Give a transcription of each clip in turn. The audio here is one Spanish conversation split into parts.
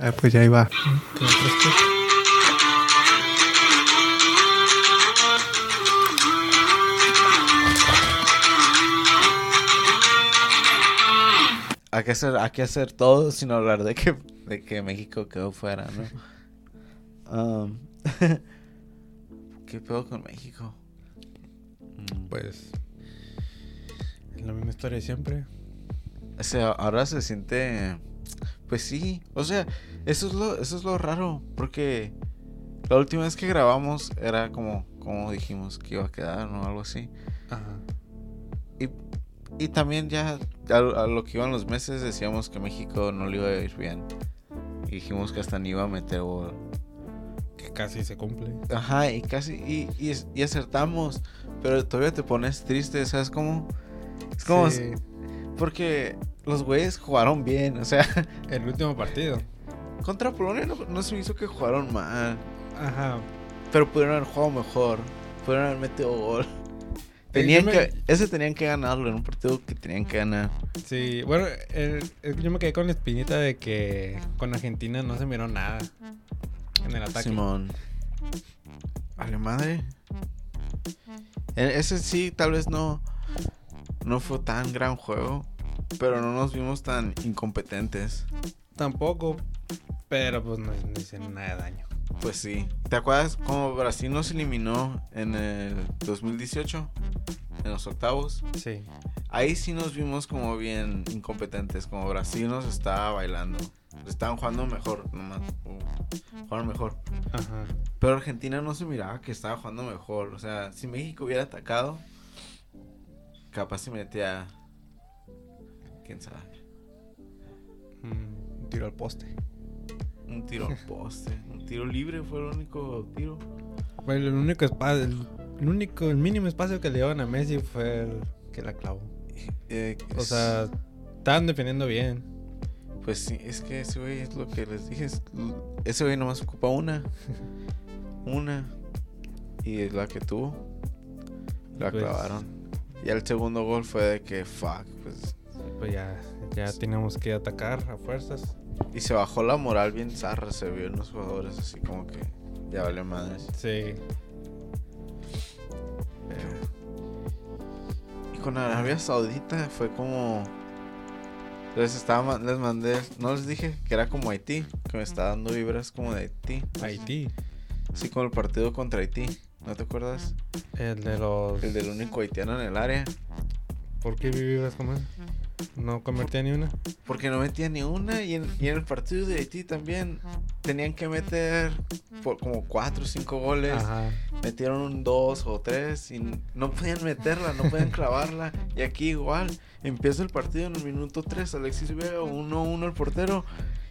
Ah, pues ya iba. Hay que hacer, hay que hacer todo sin hablar de que, de que México quedó fuera, ¿no? Um, ¿Qué pedo con México? Mm, Pues. Es la misma historia de siempre. O sea, ahora se siente. Pues sí. O sea, eso es lo, eso es lo raro. Porque la última vez que grabamos era como, como dijimos que iba a quedar, ¿no? Algo así. Ajá. Y, y también ya a, a lo que iban los meses decíamos que México no le iba a ir bien. Y dijimos que hasta ni iba a meter gol. Que casi se cumple. Ajá, y casi, y, y, y acertamos. Pero todavía te pones triste, ¿sabes cómo? Es como, Sí, porque los güeyes jugaron bien, o sea, el último partido. contra Polonia no, no se me hizo que jugaron mal. Ajá. Pero pudieron haber jugado mejor, pudieron haber metido gol. Tenían me- que, ese tenían que ganarlo, en un partido que tenían que ganar. Sí, bueno, el- el- yo me quedé con la espinita de que con Argentina no se miró nada en el ataque. Simón. Vale madre. E- Ese sí, tal vez no, no fue tan gran juego, pero no nos vimos tan incompetentes. Tampoco, pero pues no, no hicieron nada de daño. Pues sí. ¿Te acuerdas cómo Brasil nos eliminó en el 2018? En los octavos. Sí. Ahí sí nos vimos como bien incompetentes, como Brasil nos estaba bailando. Estaban jugando mejor, nomás. Jugaron mejor. Ajá. Pero Argentina no se miraba que estaba jugando mejor. O sea, si México hubiera atacado, capaz se metía. Quién sabe. Mm, tiro al poste. Un tiro al poste. Un tiro libre fue el único tiro. Bueno, el único espacio, el, el único, el mínimo espacio que le dieron a Messi fue el que la clavó. Eh, O es- sea, estaban defendiendo bien. Pues sí, es que ese güey es lo que les dije. es- ese güey nomás ocupa una. Una. Y es la que tuvo. La Pues- clavaron. Y el segundo gol fue de que fuck. Pues, Pues ya, ya teníamos que atacar a fuerzas. y se bajó la moral bien zarra. Se vio en los jugadores así como que ya vale madres. Sí. Y con Arabia Saudita fue como. Les estaba les mandé. No les dije que era como Haití. Que me está dando vibras como de Haití. Haití. Sí, como el partido contra Haití. ¿No te acuerdas? El de los... El del único haitiano en el área. ¿Por qué vivas como él? No convertía ni una. Porque no metía ni una. Y en, y en el partido de Haití también tenían que meter por como cuatro o cinco goles. Ajá. Metieron un dos o tres. Y no podían meterla, no podían clavarla. Y aquí igual. Empieza el partido en el minuto 3. Alexis Vega 1-1 el portero.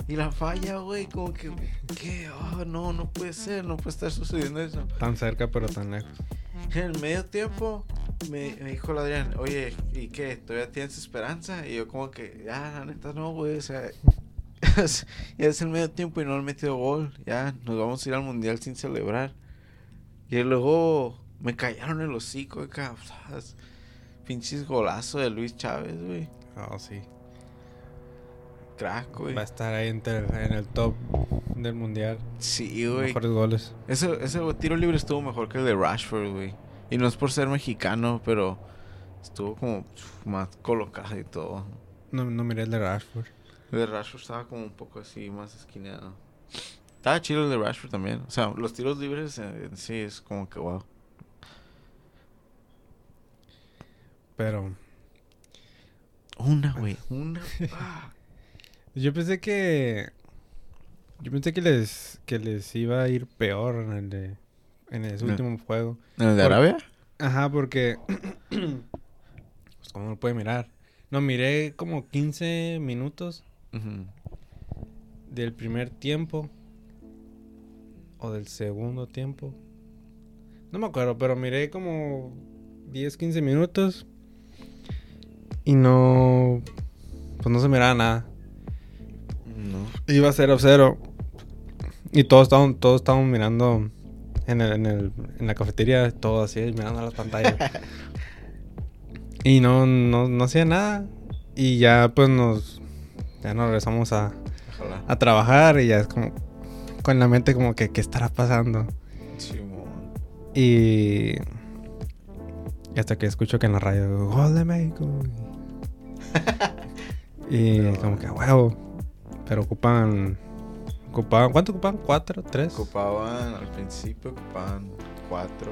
Y la falla, güey. Como que. ¿Qué? Oh, no, no puede ser. No puede estar sucediendo eso. Tan cerca pero tan lejos. En el medio tiempo me, dijo el Adrián, oye, ¿y qué? ¿Todavía tienes esperanza? Y yo como que, ya, la neta no, güey, o sea, ya es el medio tiempo y no han metido gol, ya, nos vamos a ir al mundial sin celebrar. Y luego me callaron el hocico acá, pinches golazo de Luis Chávez, güey, Oh, sí. Güey. Va a estar ahí en el top del mundial. Sí, güey. Mejores goles. Ese, ese tiro libre estuvo mejor que el de Rashford, güey. Y no es por ser mexicano, pero estuvo como más colocado y todo. No, no miré el de Rashford. El de Rashford estaba como un poco así, más esquineado. Estaba chido el de Rashford también. O sea, los tiros libres en sí es como que wow. Pero Una, güey. Una. Ah. Yo pensé que... Yo pensé que les, que les iba a ir peor en el de... En ese No. último juego. ¿En el de Por- Arabia? Ajá, porque... pues como no puede mirar. No, miré como 15 minutos del primer tiempo. O del segundo tiempo. No me acuerdo, pero miré como 10, 15 minutos. Y no... Pues no se miraba nada. No. Iba 0-0. Y todos estaban, todos estaban mirando en, el, en, el, en la cafetería, todos así, mirando las pantallas. y no, no, no hacía nada. Y ya pues nos, ya nos regresamos a, Ojalá. a trabajar y ya es como con la mente como que qué estará pasando. Simón. Y, y hasta que escucho que en la radio gol de México. y Pero- como que huevo. Pero ocupan ocupaban ¿cuánto ocupaban? ¿Cuatro? ¿Tres? Ocupaban, al principio ocupaban cuatro.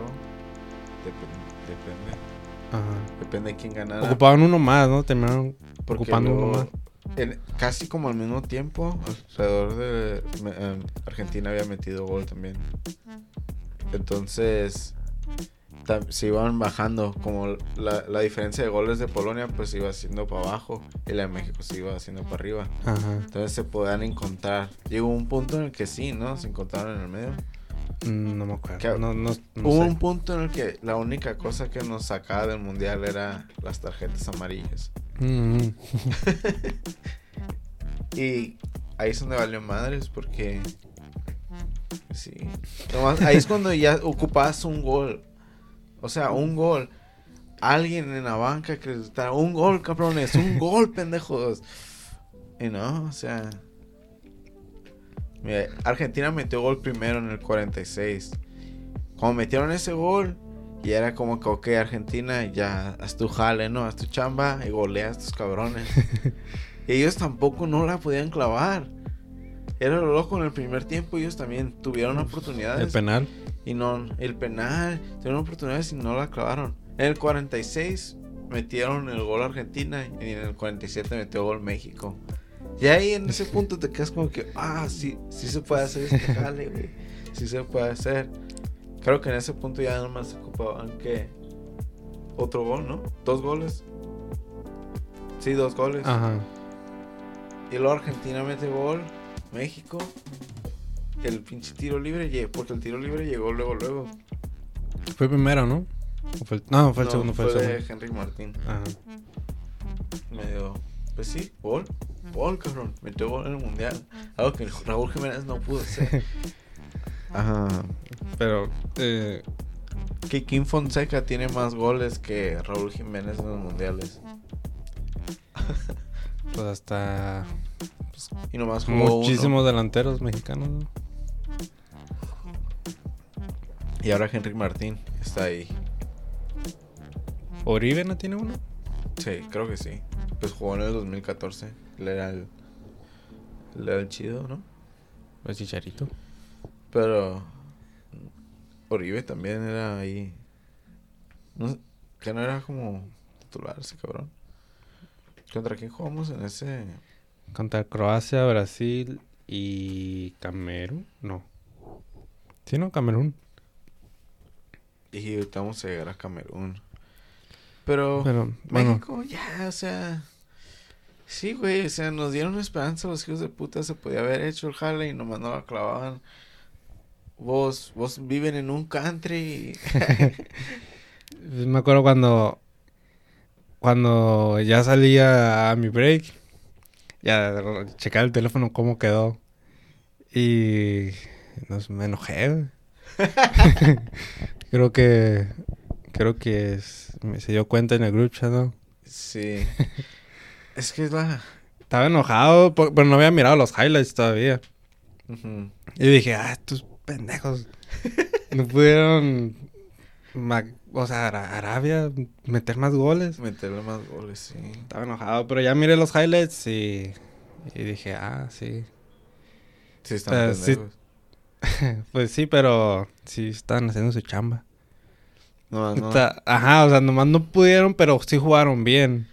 Dep- depende. Ajá. Depende de quién ganara. Ocupaban uno más, ¿no? Terminaron Porque ocupando uno más. en- casi como al mismo tiempo, alrededor de em, Argentina había metido gol también. Entonces, se iban bajando, como la, la diferencia de goles de Polonia pues iba haciendo para abajo y la de México se iba haciendo para arriba. Ajá. Entonces se podían encontrar. Llegó un punto en el que sí, ¿no? Se encontraron en el medio. Mm, No me acuerdo. ¿Qué? No, no, no Hubo sé. un punto en el que la única cosa que nos sacaba del mundial era las tarjetas amarillas. Mm. Y ahí es donde valió madres porque. Sí. Nomás- ahí es cuando ya ocupabas un gol. O sea, un gol. Alguien en la banca que un gol, cabrones, un gol, pendejos. Y no, o sea. Mira, Argentina metió gol primero en el 46. Cuando metieron ese gol, y era como que, ok, Argentina, ya haz tu jale, ¿no? Haz tu chamba y golea a estos cabrones. Y ellos tampoco no la podían clavar. Era lo loco en el primer tiempo. Ellos también tuvieron El oportunidades. penal. y no, el penal. Tuvieron oportunidades y no la clavaron. En el 46 metieron el gol Argentina. Y en el 47 metió gol México. Y ahí en ese punto te quedas como que, ah, sí, sí se puede hacer este jale, güey. Sí se puede hacer. Creo que en ese punto ya nomás se ocupaban que otro gol, ¿no? Dos goles. Sí, dos goles. Ajá. Y luego Argentina mete gol, México. El pinche tiro libre, porque el tiro libre llegó luego, luego. Fue primero, ¿no? ¿O fue el- No, fue el No, segundo, fue, el de segundo. Henry Martín. Ajá. Medio. Pues sí, gol. Gol, cabrón. Metió gol en el mundial. Algo que Raúl Jiménez no pudo hacer. Ajá. Pero, eh, Que Kim Fonseca tiene más goles que Raúl Jiménez en los mundiales. pues hasta Y nomás jugó muchísimos delanteros mexicanos. Y ahora Henry Martín está ahí. ¿Oribe no tiene uno? Sí, creo que sí. Pues jugó en el 2014. Él era el. Él era el chido, ¿no? El chicharito. Pero. Oribe también era ahí. No, que no era como titular ese cabrón. ¿Contra quién jugamos en ese? Contra Croacia, Brasil y Camerún. No. Sí, no, Camerún. Y ahorita vamos a llegar a Camerún. Pero. Pero, bueno, México, ya, o sea. Sí, güey, o sea, nos dieron esperanza los hijos de puta. Se podía haber hecho el jale y nomás no la clavaban. Vos, vos viven en un country. me acuerdo cuando. Cuando ya salía a mi break. Ya checar el teléfono cómo quedó. Y. No sé, me enojé, creo que. Creo que es- me se dio cuenta en el group chat, ¿no? Sí. es que es la. Estaba enojado, por- pero no había mirado los highlights todavía. Y dije, ah, estos pendejos. No pudieron. O sea, Ara- Arabia meter más goles. Meterle más goles, sí. Estaba enojado, pero ya miré los highlights y. Y dije, ah, sí. Sí, están Eh, sí. Pues sí, pero sí están haciendo su chamba. No, no. Ajá, o sea, nomás no pudieron, pero sí jugaron bien.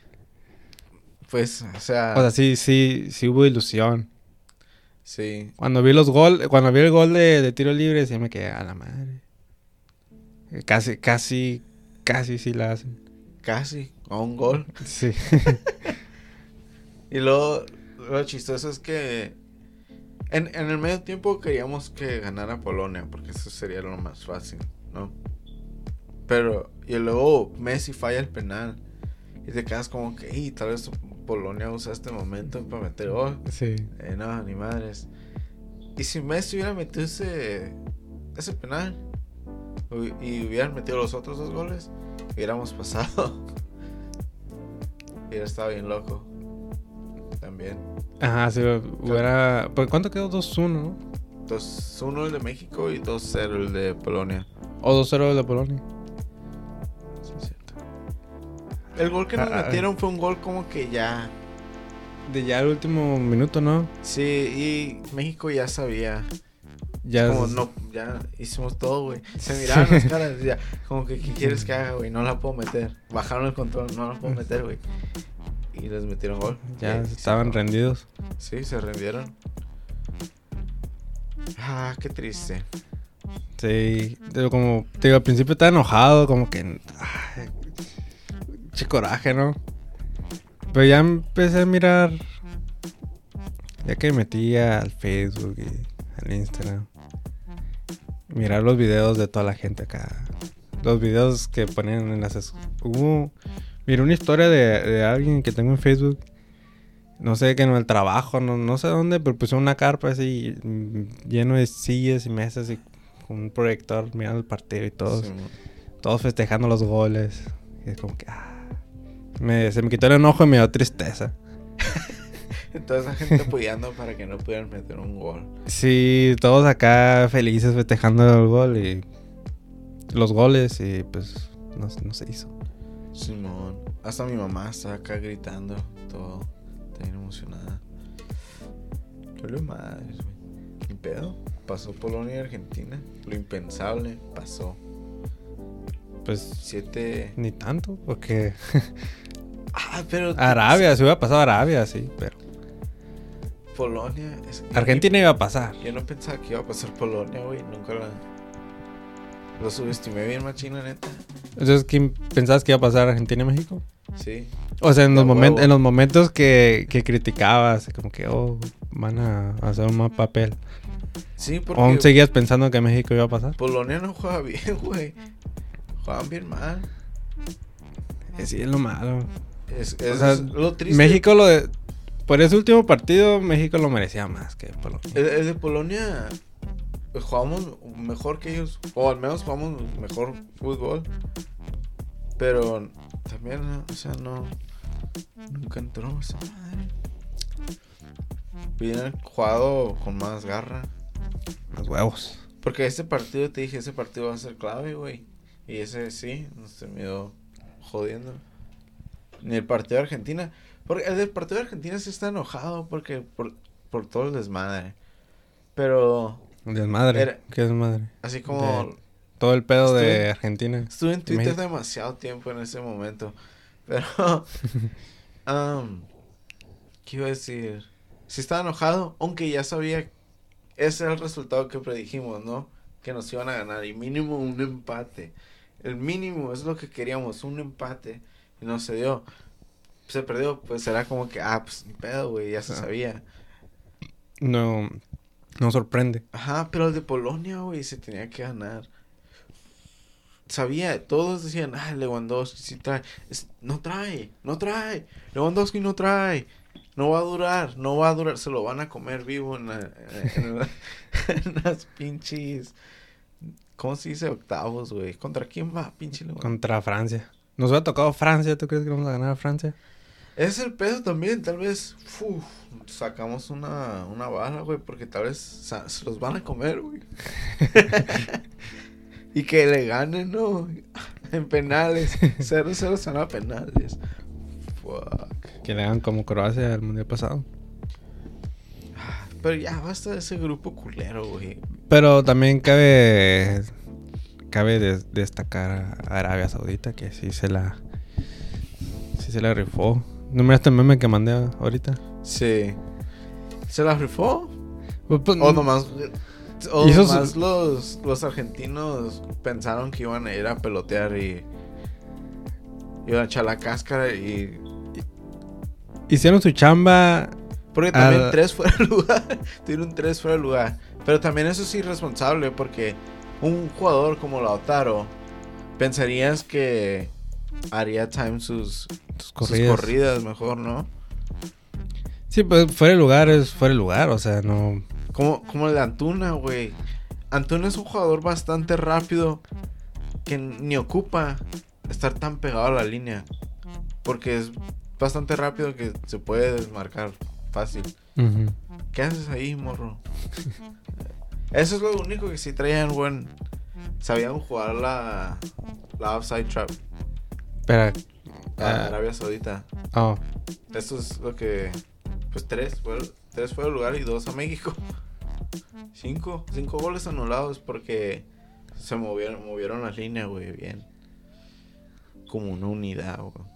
Pues, o sea, O sea, sí, sí, sí hubo ilusión. sí. Cuando vi los gol, cuando vi el gol de, de tiro libre, sí me quedé a la madre. Eh, Casi, casi, casi sí la hacen. Casi, a un gol. Sí. Y luego, lo chistoso es que en, en el medio tiempo queríamos que ganara Polonia, porque eso sería lo más fácil, ¿no? Pero, y luego Messi falla el penal. Y te quedas como que, "Ey, tal vez Polonia usa este momento para meter gol. Sí. Eh, no, ni madres. Y si Messi hubiera metido ese, ese penal y hubieran metido los otros dos goles, hubiéramos pasado. Hubiera estado bien loco. También. Ajá, sí, hubiera... Pues, ¿Cuánto quedó? 2-1, ¿no? 2-1 el de México y 2-0 el de Polonia. O 2-0 el de Polonia. Sí, es cierto. El gol que nos Ah, ah. metieron fue un gol como que ya... De ya el último minuto, ¿no? Sí, y México ya sabía. Ya como es- no, ya hicimos todo, güey. Se miraban las caras, ya, como que, ¿qué quieres que haga, güey? No la puedo meter. Bajaron el control, no la puedo meter, güey. Y les metieron gol. Ya estaban rendidos. Sí, se rendieron. Ah, qué triste. Sí, pero como te digo, al principio estaba enojado, como que. che coraje, ¿no? Pero ya empecé a mirar. Ya que me metí al Facebook y al Instagram. Mirar los videos de toda la gente acá. Los videos que ponen en las. Hubo. Miré una historia de, de alguien que tengo en Facebook. No sé, que en el trabajo, no, no sé dónde, pero puso una carpa así mm, lleno de sillas y mesas y con un proyector mirando el partido y todos, Sí, todos festejando los goles. Y es como que, ah, me- se me quitó el enojo y me dio tristeza. Toda esa gente apoyando para que no pudieran meter un gol. Sí, todos acá felices festejando el gol y los goles y pues no, no se hizo. Simón. Hasta mi mamá estaba acá gritando. Todo. Está bien emocionada. Madres, güey. Ni pedo. Pasó Polonia y Argentina. Lo impensable pasó. Pues Siete. ni tanto, porque Ah, pero. Arabia, se hubiera pasado Arabia, sí, pero Polonia. es- Argentina iba a pasar. Yo no pensaba que iba a pasar Polonia, güey. Nunca la. Lo subestimé bien, machina, neta. Entonces, ¿quién pensabas que iba a pasar Argentina y México? Sí. O sea, en los, momen- huevo. en los momentos que, que criticabas, como que, oh, van a hacer un mal papel. Sí, ¿O porque. aún seguías pensando que México iba a pasar? Polonia no juega bien, güey. Juegan bien mal. Sí, es lo malo. Es, O es sea, lo triste. México lo de... Por ese último partido, México lo merecía más que Polonia. El, el de Polonia pues, jugamos mejor que ellos. O al menos jugamos mejor fútbol. Pero también, o sea, no. Nunca entró esa madre. Hubieran jugado con más garra. Los huevos. Porque ese partido, te dije, ese partido va a ser clave, güey. Y ese sí, nos terminó jodiendo. Ni el partido de Argentina. Porque el partido de Argentina sí está enojado porque por, por todo el desmadre. Pero Desmadre. Era- ¿Qué desmadre? así como De- Todo el pedo de Argentina. estuve en Twitter México. demasiado tiempo en ese momento. Pero... um, ¿Qué iba a decir? Sí estaba enojado, aunque ya sabía... Ese era el resultado que predijimos, ¿no? Que nos iban a ganar. Y mínimo un empate. El mínimo es lo que queríamos, un empate. Y no se dio. Se perdió, pues era como que, ah, pues ni pedo, güey, ya se Ah. sabía. No, no sorprende. Ajá, pero el de Polonia, güey, se tenía que ganar. Sabía, todos decían, ah, Lewandowski sí trae. Es- no trae, no trae. Lewandowski no trae. No va a durar, no va a durar. Se lo van a comer vivo en, la- en la- en las pinches. ¿Cómo se dice? Octavos, güey. ¿Contra quién va, pinche Lewandowski? Contra Francia. Nos hubiera tocado Francia. ¿Tú crees que vamos a ganar a Francia? Es el pedo también, tal vez uf, sacamos una, una bala, güey, porque tal vez se los van a comer, güey. y que le ganen, ¿no? En penales. 0-0 son a penales. Fuck. Que le hagan como Croacia el mundial pasado. Pero ya basta de ese grupo culero, güey. Pero también cabe cabe des- destacar a Arabia Saudita que sí se la sí se la rifó. ¿No miraste el meme que mandé ahorita? Sí. ¿Se la rifó? Pues, pues, O nomás... O Y esos- nomás los, los argentinos pensaron que iban a ir a pelotear y... Iban a echar la cáscara y Hicieron su chamba. Porque también tres fuera de lugar. Tuvieron tres fuera de lugar. Pero también eso es irresponsable porque un jugador como Lautaro pensarías que haría time sus, Sus sus corridas. corridas mejor, ¿no? Sí, pues fuera de lugar es fuera de lugar. O sea, no. Como, como el de Antuna, güey. Antuna es un jugador bastante rápido que ni ocupa estar tan pegado a la línea. Porque es bastante rápido que se puede desmarcar fácil. ¿Qué haces ahí, morro? Eso es lo único que sí traían buen. Sabían jugar la, la offside trap Pero, a Ah. Arabia Saudita. oh, Esto es lo que. Pues tres, fue, tres fue el lugar y dos a México. Cinco, cinco goles anulados porque se movieron, movieron la línea, güey, bien. Como una unidad, güey.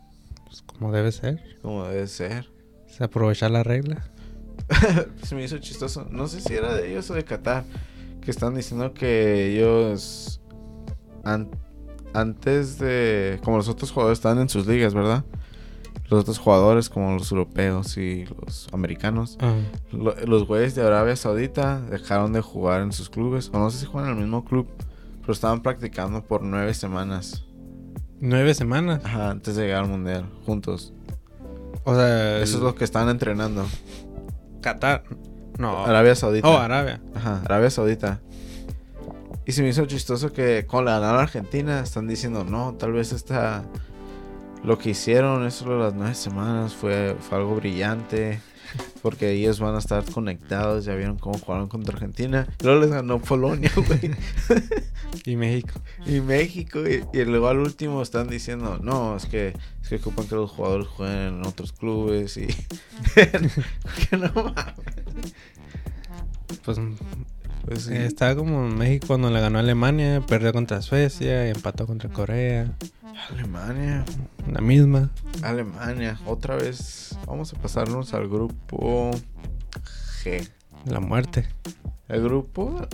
pues como debe ser. Como debe ser. Se aprovechar la regla. Se me hizo chistoso. No sé si era de ellos o de Qatar. Que están diciendo que ellos. an- antes de. Como los otros jugadores están en sus ligas, ¿verdad? Los otros jugadores, como los europeos y los americanos. Lo- los güeyes de Arabia Saudita dejaron de jugar en sus clubes. O no sé si juegan en el mismo club. Pero estaban practicando por nueve semanas. Nueve semanas. Ajá, antes de llegar al mundial. Juntos. O sea, Eso es lo que están entrenando. Qatar. No. Arabia Saudita. Oh, Arabia. Ajá, Arabia Saudita. Y se me hizo chistoso que con la ganada Argentina están diciendo, no, tal vez esta... Lo que hicieron eso de las nueve semanas fue, fue algo brillante. Porque ellos van a estar conectados, ya vieron cómo jugaron contra Argentina. Luego les ganó Polonia, güey. Y México. y México. Y, y luego al último están diciendo, no, es que, es que ocupan que los jugadores jueguen en otros clubes. Y... que no mames. Pues Pues sí. eh, estaba como en México cuando le ganó a Alemania, perdió contra Suecia y empató contra Corea. Alemania. La misma. Alemania, otra vez. Vamos a pasarnos al grupo G. La muerte. El grupo.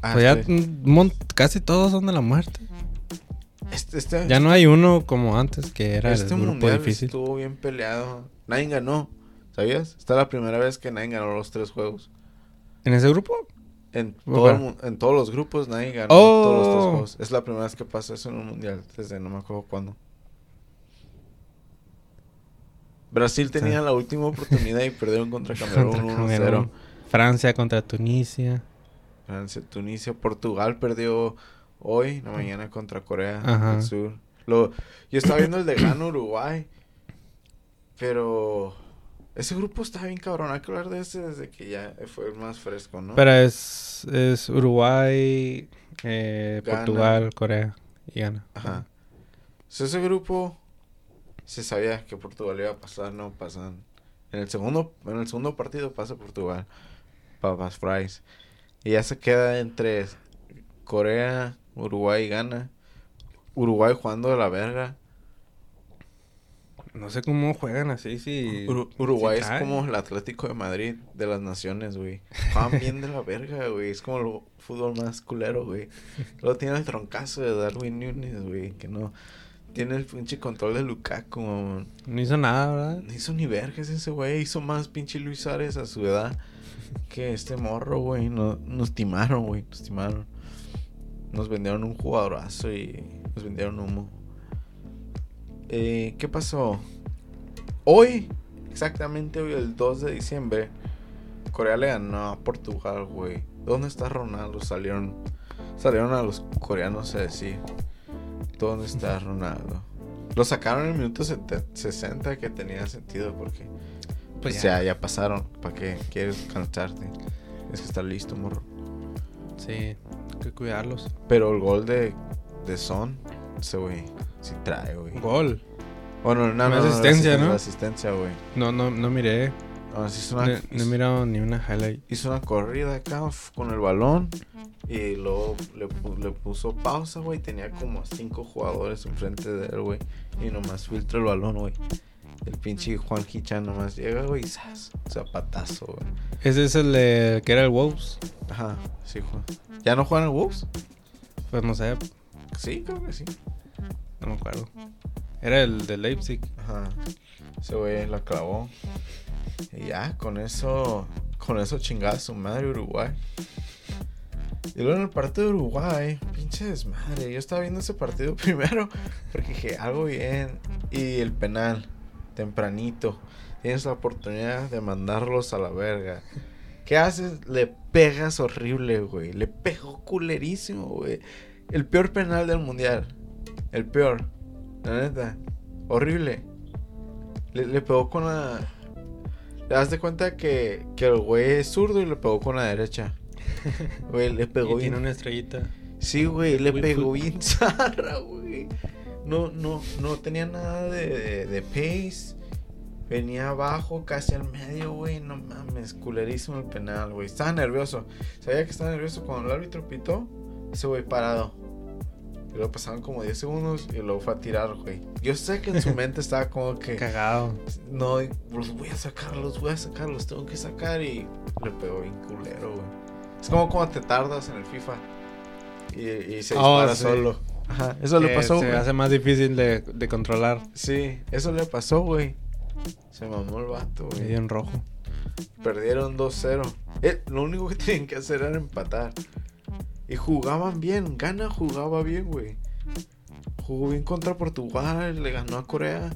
Ah, Pues ya mon- casi todos son de la muerte. este, este- Ya no hay uno como antes que era este el grupo mundial difícil. estuvo bien peleado. Nadie ganó, ¿sabías? Esta es la primera vez que nadie ganó los tres juegos. ¿En ese grupo? En, Oh, todo el en todos los grupos nadie ganó Oh. todos los tres juegos. Es la primera vez que pasa eso en un mundial, desde no me acuerdo cuándo. Brasil tenía la última oportunidad y perdieron contra Camerún Contra 1-0. Camerún. Francia contra Tunisia. Francia, Tunisia, Portugal perdió hoy, la mañana contra Corea Ajá. del Sur. Lo, yo estaba viendo el de Ghana Uruguay, pero ese grupo está bien cabrón. Hay que hablar de ese desde que ya fue el más fresco, ¿no? Pero es, es Uruguay, eh. Portugal, Corea y Ghana. Ajá. So, ese grupo se sabía que Portugal iba a pasar, no pasan. En el segundo, en el segundo partido pasa Portugal. Papas fries. Y ya se queda entre Corea, Uruguay y Ghana. Uruguay jugando de la verga. No sé cómo juegan así, si... Uru- Uruguay si es como el Atlético de Madrid de las naciones, güey. Juegan bien de la verga, güey. Es como el fútbol más culero, güey. Luego tiene el troncazo de Darwin Nunes, güey. Que no... Tiene el pinche control de Lukaku, mamón. No hizo nada, ¿verdad? No hizo ni vergas ese güey. Hizo más pinche Luis Suárez a su edad que este morro, güey. No, nos timaron, güey. Nos timaron. Nos vendieron un jugadorazo y nos vendieron humo. Eh, ¿Qué pasó? Hoy, exactamente hoy, el 2 de diciembre, Corea le ganó a Portugal, güey. ¿Dónde está Ronaldo? Salieron, salieron a los coreanos a decir. ¿Dónde está Ronaldo? Lo sacaron en el minuto sete- 60 que tenía sentido porque Pues pues ya. ya, ya pasaron. ¿Para qué quieres cansarte? Es que está listo, morro. Sí, hay que cuidarlos. Pero el gol de, de Son, ese güey, sí trae, güey. Gol. Bueno, no, no, Una no, asistencia, asisten- ¿no? Asistencia, güey. No, no, no miré. No, sí hizo No, una, no he mirado ni una highlight. hizo una corrida acá con el balón y luego le, pu- le puso pausa, güey. Tenía como cinco jugadores enfrente de él, güey. Y nomás filtra el balón, güey. El pinche Juan Hichan nomás llega, güey, y ¡zas! zapatazo, güey. Ese es el de, que era el Wolves. Ajá, sí, Juan. ¿Ya no juegan en Wolves? Pues no sé, Sí, creo que sí. No me acuerdo. Era el de Leipzig. Ajá. Ese güey la clavó. Y ya, con eso. Con eso chingada su madre Uruguay. Y luego en el partido de Uruguay, pinche desmadre. Yo estaba viendo ese partido primero. Porque dije, algo bien. Y el penal, tempranito. Tienes la oportunidad de mandarlos a la verga. ¿Qué haces? Le pegas horrible, güey. Le pegó culerísimo, güey. El peor penal del mundial. El peor. La neta. Horrible. Le, le pegó con la. Te das de cuenta que, que el güey es zurdo y le pegó con la derecha. Güey, le pegó Y bien. tiene una estrellita. Sí, güey, le pegó bien zarra, güey. No, no, no tenía nada de, de, de pace. Venía abajo, casi al medio, güey. No mames, culerísimo el penal, güey. Estaba nervioso. Sabía que estaba nervioso cuando el árbitro pitó. Ese güey parado. Luego pasaron como 10 segundos y luego fue a tirar, güey. Yo sé que en su mente estaba como que... Cagado. No, los voy a sacar, los voy a sacar, los tengo que sacar y le pegó bien culero, güey. Es como cuando te tardas en el FIFA y, y se Oh, dispara sí. solo. Ajá, eso le pasó, Se hace más difícil de, de controlar. Sí, eso le pasó, güey. Se mamó el vato, güey. en rojo. Perdieron 2-0. Eh, lo único que tenían que hacer era empatar. Y jugaban bien, Gana jugaba bien, güey. Jugó bien contra Portugal, le ganó a Corea.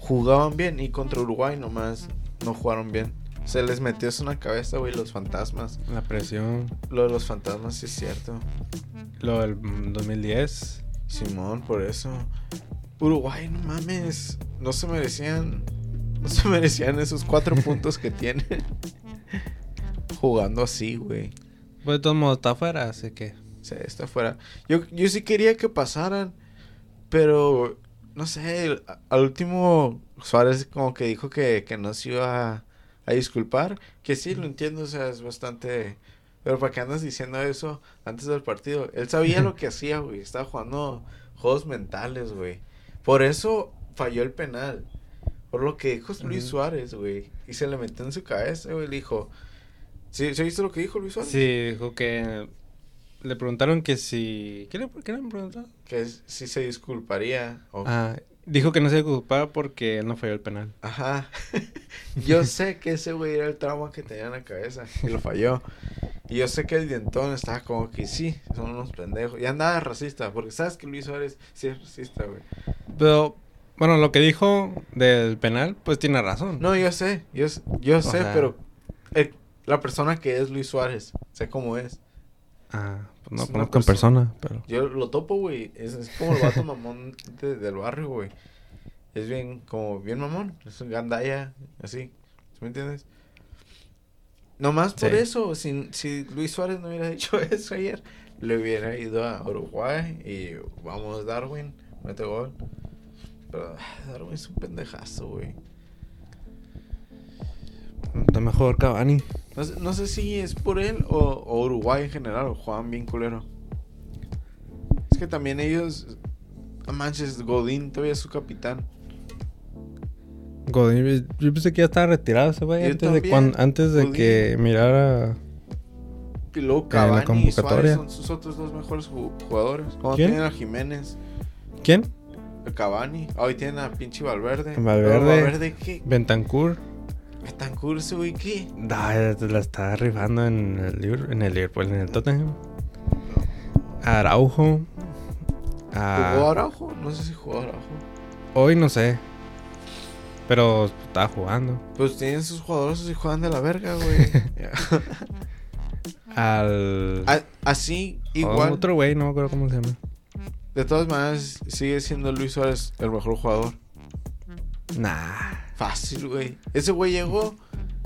Jugaban bien y contra Uruguay nomás no jugaron bien. Se les metió eso en la cabeza, güey, los fantasmas. La presión. Lo de los fantasmas sí es cierto. Lo del mm, 2010. Simón, por eso. Uruguay, no mames. No se merecían. No se merecían esos cuatro puntos que tienen. Jugando así, güey. Pues de todos modos está afuera, así que. Sea, está fuera. Yo, yo sí quería que pasaran. Pero. No sé. al último. Suárez como que dijo que, que no se iba a, a disculpar. Que sí, lo entiendo. O sea, es bastante. Pero ¿para qué andas diciendo eso antes del partido? Él sabía lo que hacía, güey. Estaba jugando juegos mentales, güey. Por eso falló el penal. Por lo que dijo Luis Ujú. Suárez, güey. Y se le metió en su cabeza, güey. Le dijo... ¿Sí, ¿sí viste lo que dijo Luis Suárez? Sí, dijo que. Le preguntaron que si. ¿Qué le, qué le preguntaron? Que si se disculparía. o- Ah, dijo que no se disculpaba porque él no falló el penal. Ajá. yo sé que ese güey era el trauma que tenía en la cabeza. Y lo falló. Y yo sé que el dientón estaba como que sí, son unos pendejos. Y andaba racista. Porque sabes que Luis Suárez sí es racista, güey. Pero, bueno, lo que dijo del penal, pues tiene razón. No, yo sé. Yo, yo sé, sea- pero... el- la persona que es Luis Suárez. Sé cómo es. Ah, pues no conozco en persona, pero. Yo lo topo, güey. Es, es como el vato mamón de- del barrio, güey. Es bien, como bien mamón. Es un gandaya, así. ¿Sí me entiendes? Nomás por Sí. eso, si, si Luis Suárez no hubiera dicho eso ayer, le hubiera ido a Uruguay y vamos, Darwin, mete gol. Pero ah, Darwin es un pendejazo, güey. Está mejor Cavani. No sé, no sé si es por él o, o Uruguay en general, o juegan bien culero. Es que también ellos, no manches, Godín todavía es su capitán. Godín, yo pensé que ya estaba retirado ese güey antes de, antes de Godín. que mirara. Y luego Cavani y. Suárez son sus otros dos mejores ju- jugadores. Cuando ¿Quién? tienen a Jiménez, ¿Quién? el Cavani. Hoy tienen a pinche Valverde. Valverde. Valverde, ¿qué? Bentancur. Betancourt, ese güey, ¿qué? Ah, la está rifando en el, Liver- en el Liverpool, en el Tottenham. Araujo. Ah, ¿Jugó Araujo? No sé si jugó Araujo. Hoy no sé. Pero estaba jugando. Pues tienen sus jugadores y juegan de la verga, güey. Al. A- Así, igual. Otro güey, no me acuerdo cómo se llama. De todas maneras, sigue siendo Luis Suárez el mejor jugador. Nah. Fácil, güey. Ese güey llegó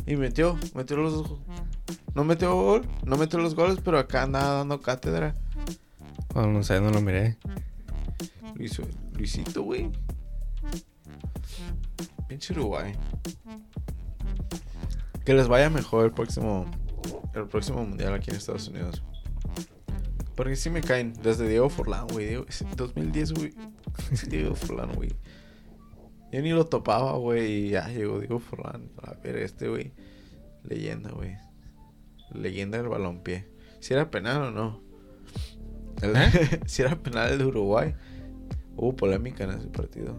y metió, metió los. No metió gol, no metió los goles, pero acá andaba dando cátedra. Oh, no sé, no lo miré. Luis, Luisito, güey. Pinche Uruguay. Que les vaya mejor el próximo el próximo mundial aquí en Estados Unidos. Porque sí me caen. Desde Diego Forlán, güey. Diego- 2010, güey. Diego Forlán, güey. Yo ni lo topaba, güey. Y ya llegó Diego Forlán. A ver, este, güey. Leyenda, güey. Leyenda del balompié. Si era penal o no. El- ¿Eh? si era penal el de Uruguay. Hubo polémica en ese partido.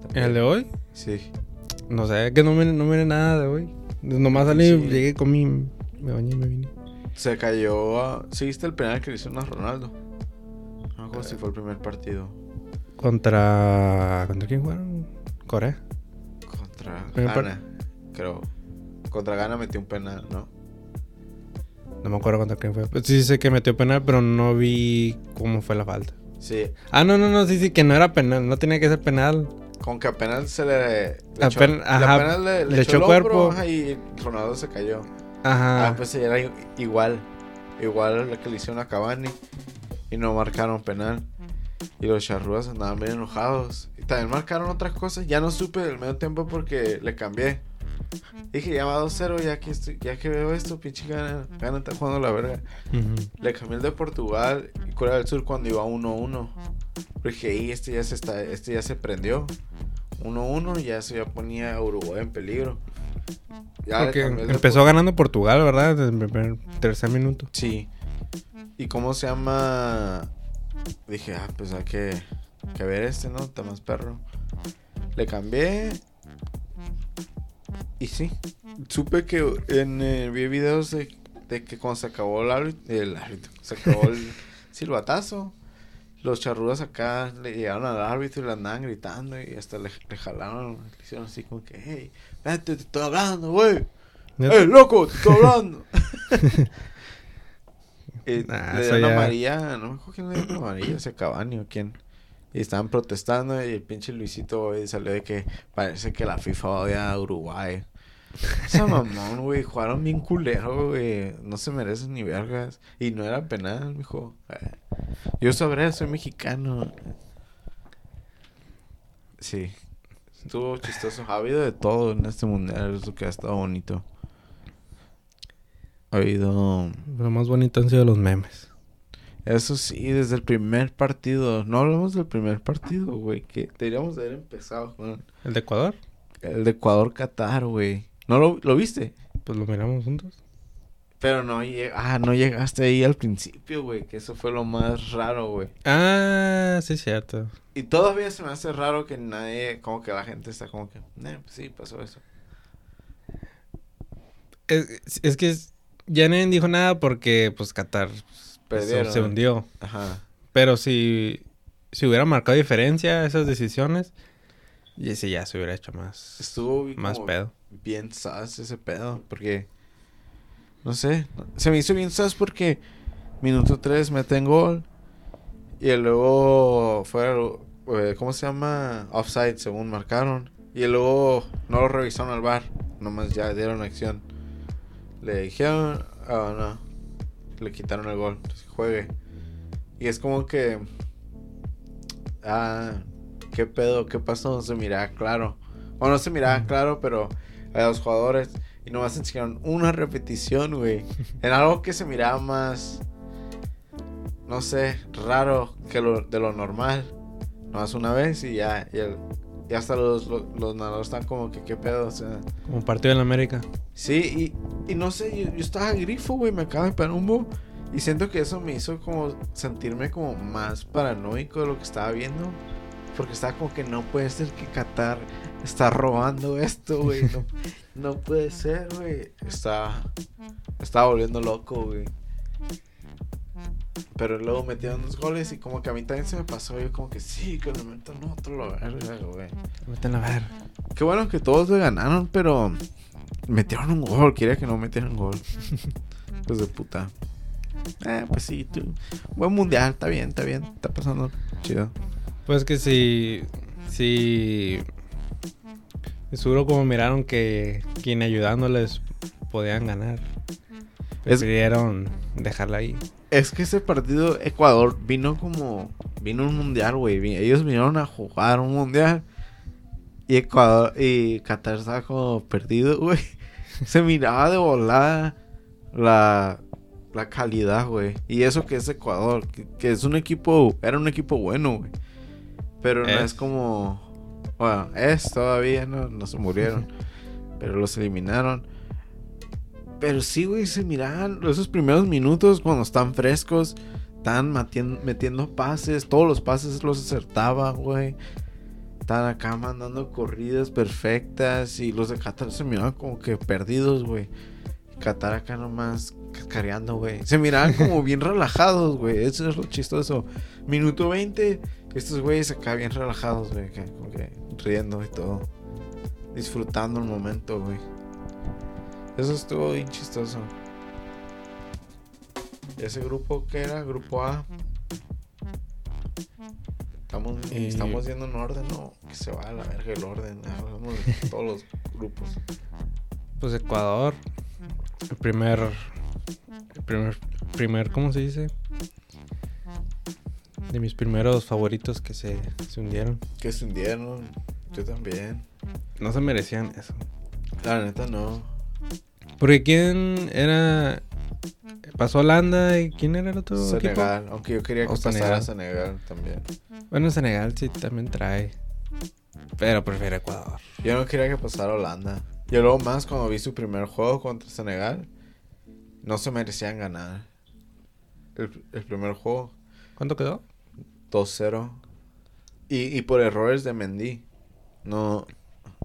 También. ¿El de hoy? Sí. No sé, que no miré, no miré nada de hoy. Nomás salí, Sí. llegué, comí, me bañé y me vine. Se cayó a... ¿Sí viste el penal que le hicieron a Ronaldo? No me si fue el primer partido. Contra. ¿Contra quién jugaron? Corea. Contra Ghana, creo. Contra Ghana metió un penal, ¿no? No me acuerdo contra quién fue. Pues sí sé que metió penal, pero no vi cómo fue la falta. Sí. Ah, no, no, no, sí, sí, que no era penal. No tenía que ser penal. Con que apenas se le. le echó- Apen- ajá, apenas le, le le echó echó cuerpo. ajá, y Ronaldo se cayó. Ajá. Ah, pues era igual. Igual que le hicieron a Cavani. Y no marcaron penal. Y los charrúas andaban bien enojados. Y también marcaron otras cosas. Ya no supe del medio tiempo porque le cambié. Dije, ya va 2-0, ya que, estoy, ya que veo esto, pinche gana, gana está jugando la verga. Le cambié el de Portugal y Corea del Sur cuando iba 1-1. Pero dije, y este ya se está, este ya se prendió. 1-1 y ya se ya ponía a Uruguay en peligro. Ya Porque empezó ganando Portugal, ¿verdad? Desde el primer, tercer minuto. Sí. ¿Y cómo se llama? Dije, ah, pues hay que, que ver este, ¿no? Está más perro. Le cambié. Y sí. Supe que en, eh, vi videos de, de que cuando se acabó el árbitro, el árbitro, se acabó el silbatazo. Los charrudas acá le llegaron al árbitro y le andaban gritando y hasta le, le jalaron, le hicieron así como que, hey, vete, te estoy hablando, güey. ¡Eh, loco! ¡Te estoy hablando! Eh, Nah, le dieron ya- amarilla, no me acuerdo quién le dio amarilla, ese Cavani o quién. Y estaban protestando y el pinche Luisito, güey, salió de que parece que la FIFA odia a Uruguay. Esa mamón, güey, jugaron bien culero, güey. No se merecen ni vergas. Y no era penal, mijo. Eh, Yo sabré, soy mexicano. Sí. Estuvo chistoso. Ha habido de todo en este mundial, es lo que ha estado bonito. Ha habido... Lo más bonito han sido los memes. Eso sí, desde el primer partido. No hablamos del primer partido, güey. Que deberíamos de haber empezado con ¿El de Ecuador? el de Ecuador-Qatar, güey. ¿No lo, lo viste? Pues lo miramos juntos. Pero no, ah, no llegaste ahí al principio, güey. Que eso fue lo más raro, güey. Ah, sí, cierto. Y todavía se me hace raro que nadie, como que la gente está como que, eh, pues sí, pasó eso. Es, es que es- ya nadie dijo nada porque, pues, Qatar pues, se hundió. Ajá. Pero si, si hubiera marcado diferencia esas decisiones, y ese ya se hubiera hecho más, Estuvo bien más pedo. bien sas ese pedo. Porque, no sé, se me hizo bien sas porque minuto 3 meten gol. Y luego fue, eh, ¿cómo se llama? Offside, según marcaron. Y luego no lo revisaron al bar. Nomás ya dieron acción. Le dijeron, ah, no. Le quitaron el gol. Entonces, juegue. Y es como que. Ah, ¿qué pedo? ¿Qué pasó? Se miraba claro. O no se miraba claro, pero a los jugadores. Y nomás enseñaron una repetición, güey. En algo que se miraba más. No sé, raro que lo, de lo normal. Nomás una vez y ya. Y, el- y hasta los, los, los narradores están como que, ¿qué pedo? O sea. Como partido en América. Sí, y, y no sé, yo, yo estaba grifo, güey, me acaba de pegar un bo. Y siento que eso me hizo como sentirme como más paranoico de lo que estaba viendo. Porque estaba como que no puede ser que Qatar está robando esto, güey. No, no puede ser, güey. Estaba, estaba volviendo loco, güey. Pero luego metieron dos goles y como que a mí también se me pasó. Yo como que sí, que le metan otro, la verga, güey. Meten a ver. Qué bueno que todos le ganaron, pero metieron un gol. Quería que no metieran gol. Pues de puta. Eh, pues sí, tú. Buen mundial, está bien, está bien. Está pasando chido. Pues que si. Si. Seguro como miraron que quien ayudándoles podían ganar. Es- Prefirieron dejarla ahí. Es que ese partido, Ecuador, vino como. Vino un mundial, güey. Ellos vinieron a jugar un mundial. Y Ecuador. Y Qatar estaba como perdido, güey. Se miraba de volada la. La calidad, güey. Y eso que es Ecuador. Que, que es un equipo. Era un equipo bueno, güey. Pero no Es. es como. Bueno, es todavía, ¿no? No se murieron. pero los eliminaron. Pero sí, güey, se miraban esos primeros minutos cuando están frescos. Están metiendo pases. Todos los pases los acertaban, güey. Estaban acá mandando corridas perfectas. Y los de Qatar se miraban como que perdidos, güey. Qatar acá nomás cascareando, güey. Se miraban como bien relajados, güey. Eso es lo chistoso. Minuto 20. Estos güeyes acá bien relajados, güey. Como que riendo y todo. Disfrutando el momento, güey. Eso estuvo bien chistoso. ¿Y ese grupo qué era? Grupo A. Estamos, Y- estamos yendo en orden, ¿no? Que se va a la verga el orden. Hablamos de todos los grupos. Pues Ecuador. El primer. El primer. Primer, ¿cómo se dice? De mis primeros favoritos que se, se hundieron. Que se hundieron. Yo también. No se merecían eso. La neta no. Porque quién era. Pasó Holanda y quién era el otro equipo? Senegal. Aunque yo quería que O pasara Senegal. Senegal también. Bueno, Senegal sí también trae. Pero prefiero Ecuador. Yo no quería que pasara Holanda. Yo luego más cuando vi su primer juego contra Senegal. No se merecían ganar. El, el primer juego. ¿Cuánto quedó? 2-0. Y, y por errores de Mendy. No,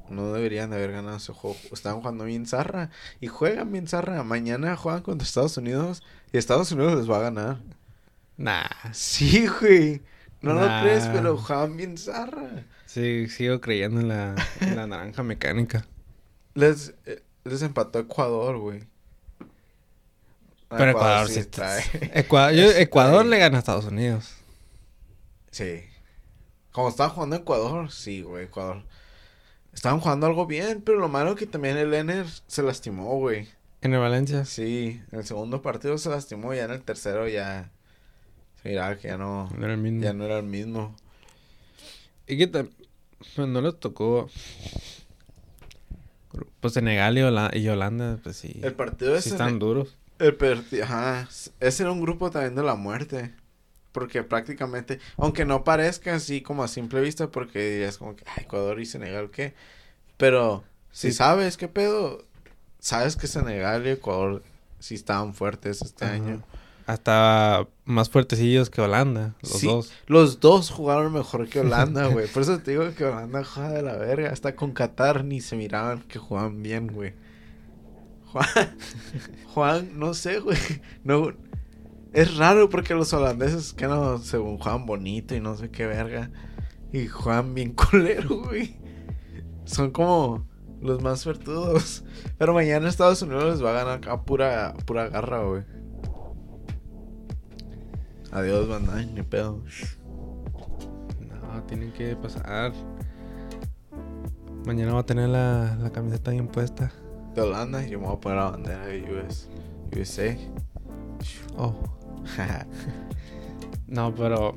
no deberían de haber ganado ese juego. Estaban jugando bien zarra. Y juegan bien zarra. Mañana juegan contra Estados Unidos. Y Estados Unidos les va a ganar. Nah. Sí, güey. No Nah. lo crees, pero juegan bien zarra. Sí, sigo creyendo en la, en la naranja mecánica. Les, eh, les empató Ecuador, güey. Pero Ecuador sí. trae. Ecuador, yo- Ecuador le gana a Estados Unidos. Sí. Como estaba jugando Ecuador, sí, güey, Ecuador. Estaban jugando algo bien, pero lo malo que también el Ener se lastimó, güey. En el Valencia. Sí, en el segundo partido se lastimó, ya en el tercero ya... Miraba que ya no... No era el mismo. Ya no era el mismo. Y que tam- pues no les tocó. Pues Senegal y Holanda, y Holanda pues sí. El partido sí ese... están duros. El partido... Ajá. Ese era un grupo también de la muerte. Porque prácticamente... Aunque no parezca así como a simple vista, porque dirías como que... Ay, Ecuador y Senegal, ¿qué? Pero... Si sabes qué pedo... Sabes que Senegal y Ecuador sí estaban fuertes este Ajá. año. Hasta más fuertecillos que Holanda, los Sí, dos. Los dos jugaron mejor que Holanda, güey. Por eso te digo que Holanda juega de la verga. Hasta con Qatar ni se miraban que jugaban bien, güey. Juan, Juan, no sé, güey. No, es raro porque los holandeses que no, según juegan bonito y no sé qué verga. Y juegan bien culero, güey. Son como los más suertudos. Pero mañana Estados Unidos les va a ganar acá pura, pura garra, güey. Adiós, banda, ni pedo. No, tienen que pasar. Mañana va a tener la, la camiseta bien puesta. De Holanda, yo me voy a poner la bandera de US, USA. Oh. No, pero.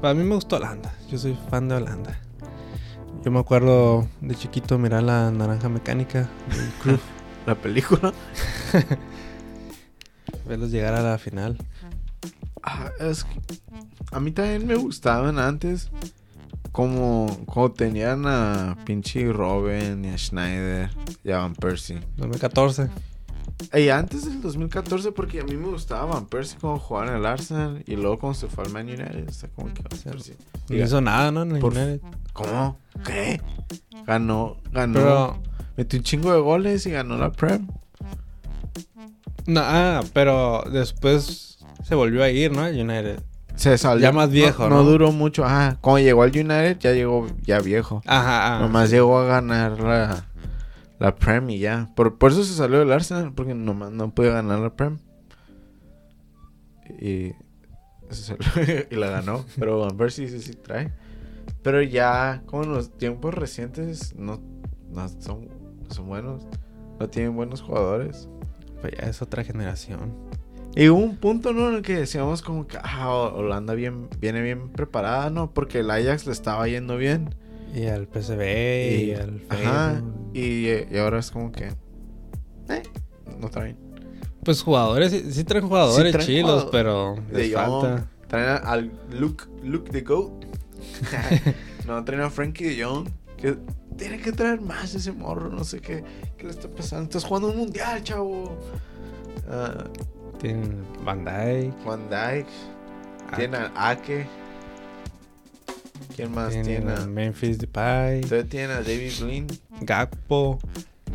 Para mí me gustó Holanda. Yo soy fan de Holanda. Yo me acuerdo de chiquito mirar la naranja mecánica del la película. verlos llegar a la final. Ah, es que a mí también me gustaban antes. Como, como tenían a pinche Robin y a Schneider y a Van Persie. 2014. Y antes del 2014, porque a mí me gustaba Van Persie como jugaba en el Arsenal. Y luego cuando se fue al Man United, está como que Van. Persie. No hizo nada, ¿no? En el por- United. ¿Cómo? ¿Qué? Ganó, ganó. Pero. Metió un chingo de goles y ganó la Prem. No, ah, pero después se volvió a ir, ¿no? Al United. Se salió. Ya más viejo, ¿no? No duró mucho. Ajá. Cuando llegó al United, ya llegó ya viejo. Ajá, ah. nomás llegó a ganar la, la Prem y ya. Por, por eso se salió del Arsenal, porque nomás no puede ganar la Prem. Y, se salió y la ganó. Pero Van Persie sí, sí trae. Pero ya, como en los tiempos recientes, no, no son, no son buenos. No tienen buenos jugadores. Pues ya es otra generación. Y hubo un punto, ¿no? En el que decíamos como que ah, Holanda bien, viene bien preparada, ¿no? Porque el Ajax le estaba yendo bien. Y al PSV y, Y- al Ajá. Feyenoord. Y, y ahora es como que... Eh, no traen. Pues jugadores, sí, sí traen jugadores traen chilos, jugador- pero De les falta. Traen al Luke, Luke the Goat. no, traen a Frankie de Jong. Que tiene que traer más ese morro, no sé qué, qué le está pasando. Estás jugando un mundial, chavo. Ah, Tienen Van Dijk. Van Dyke. ah, Tiene a Ake. ¿Quién más tienen tiene? a Memphis Depay. Todavía tiene a David Blin. Gakpo.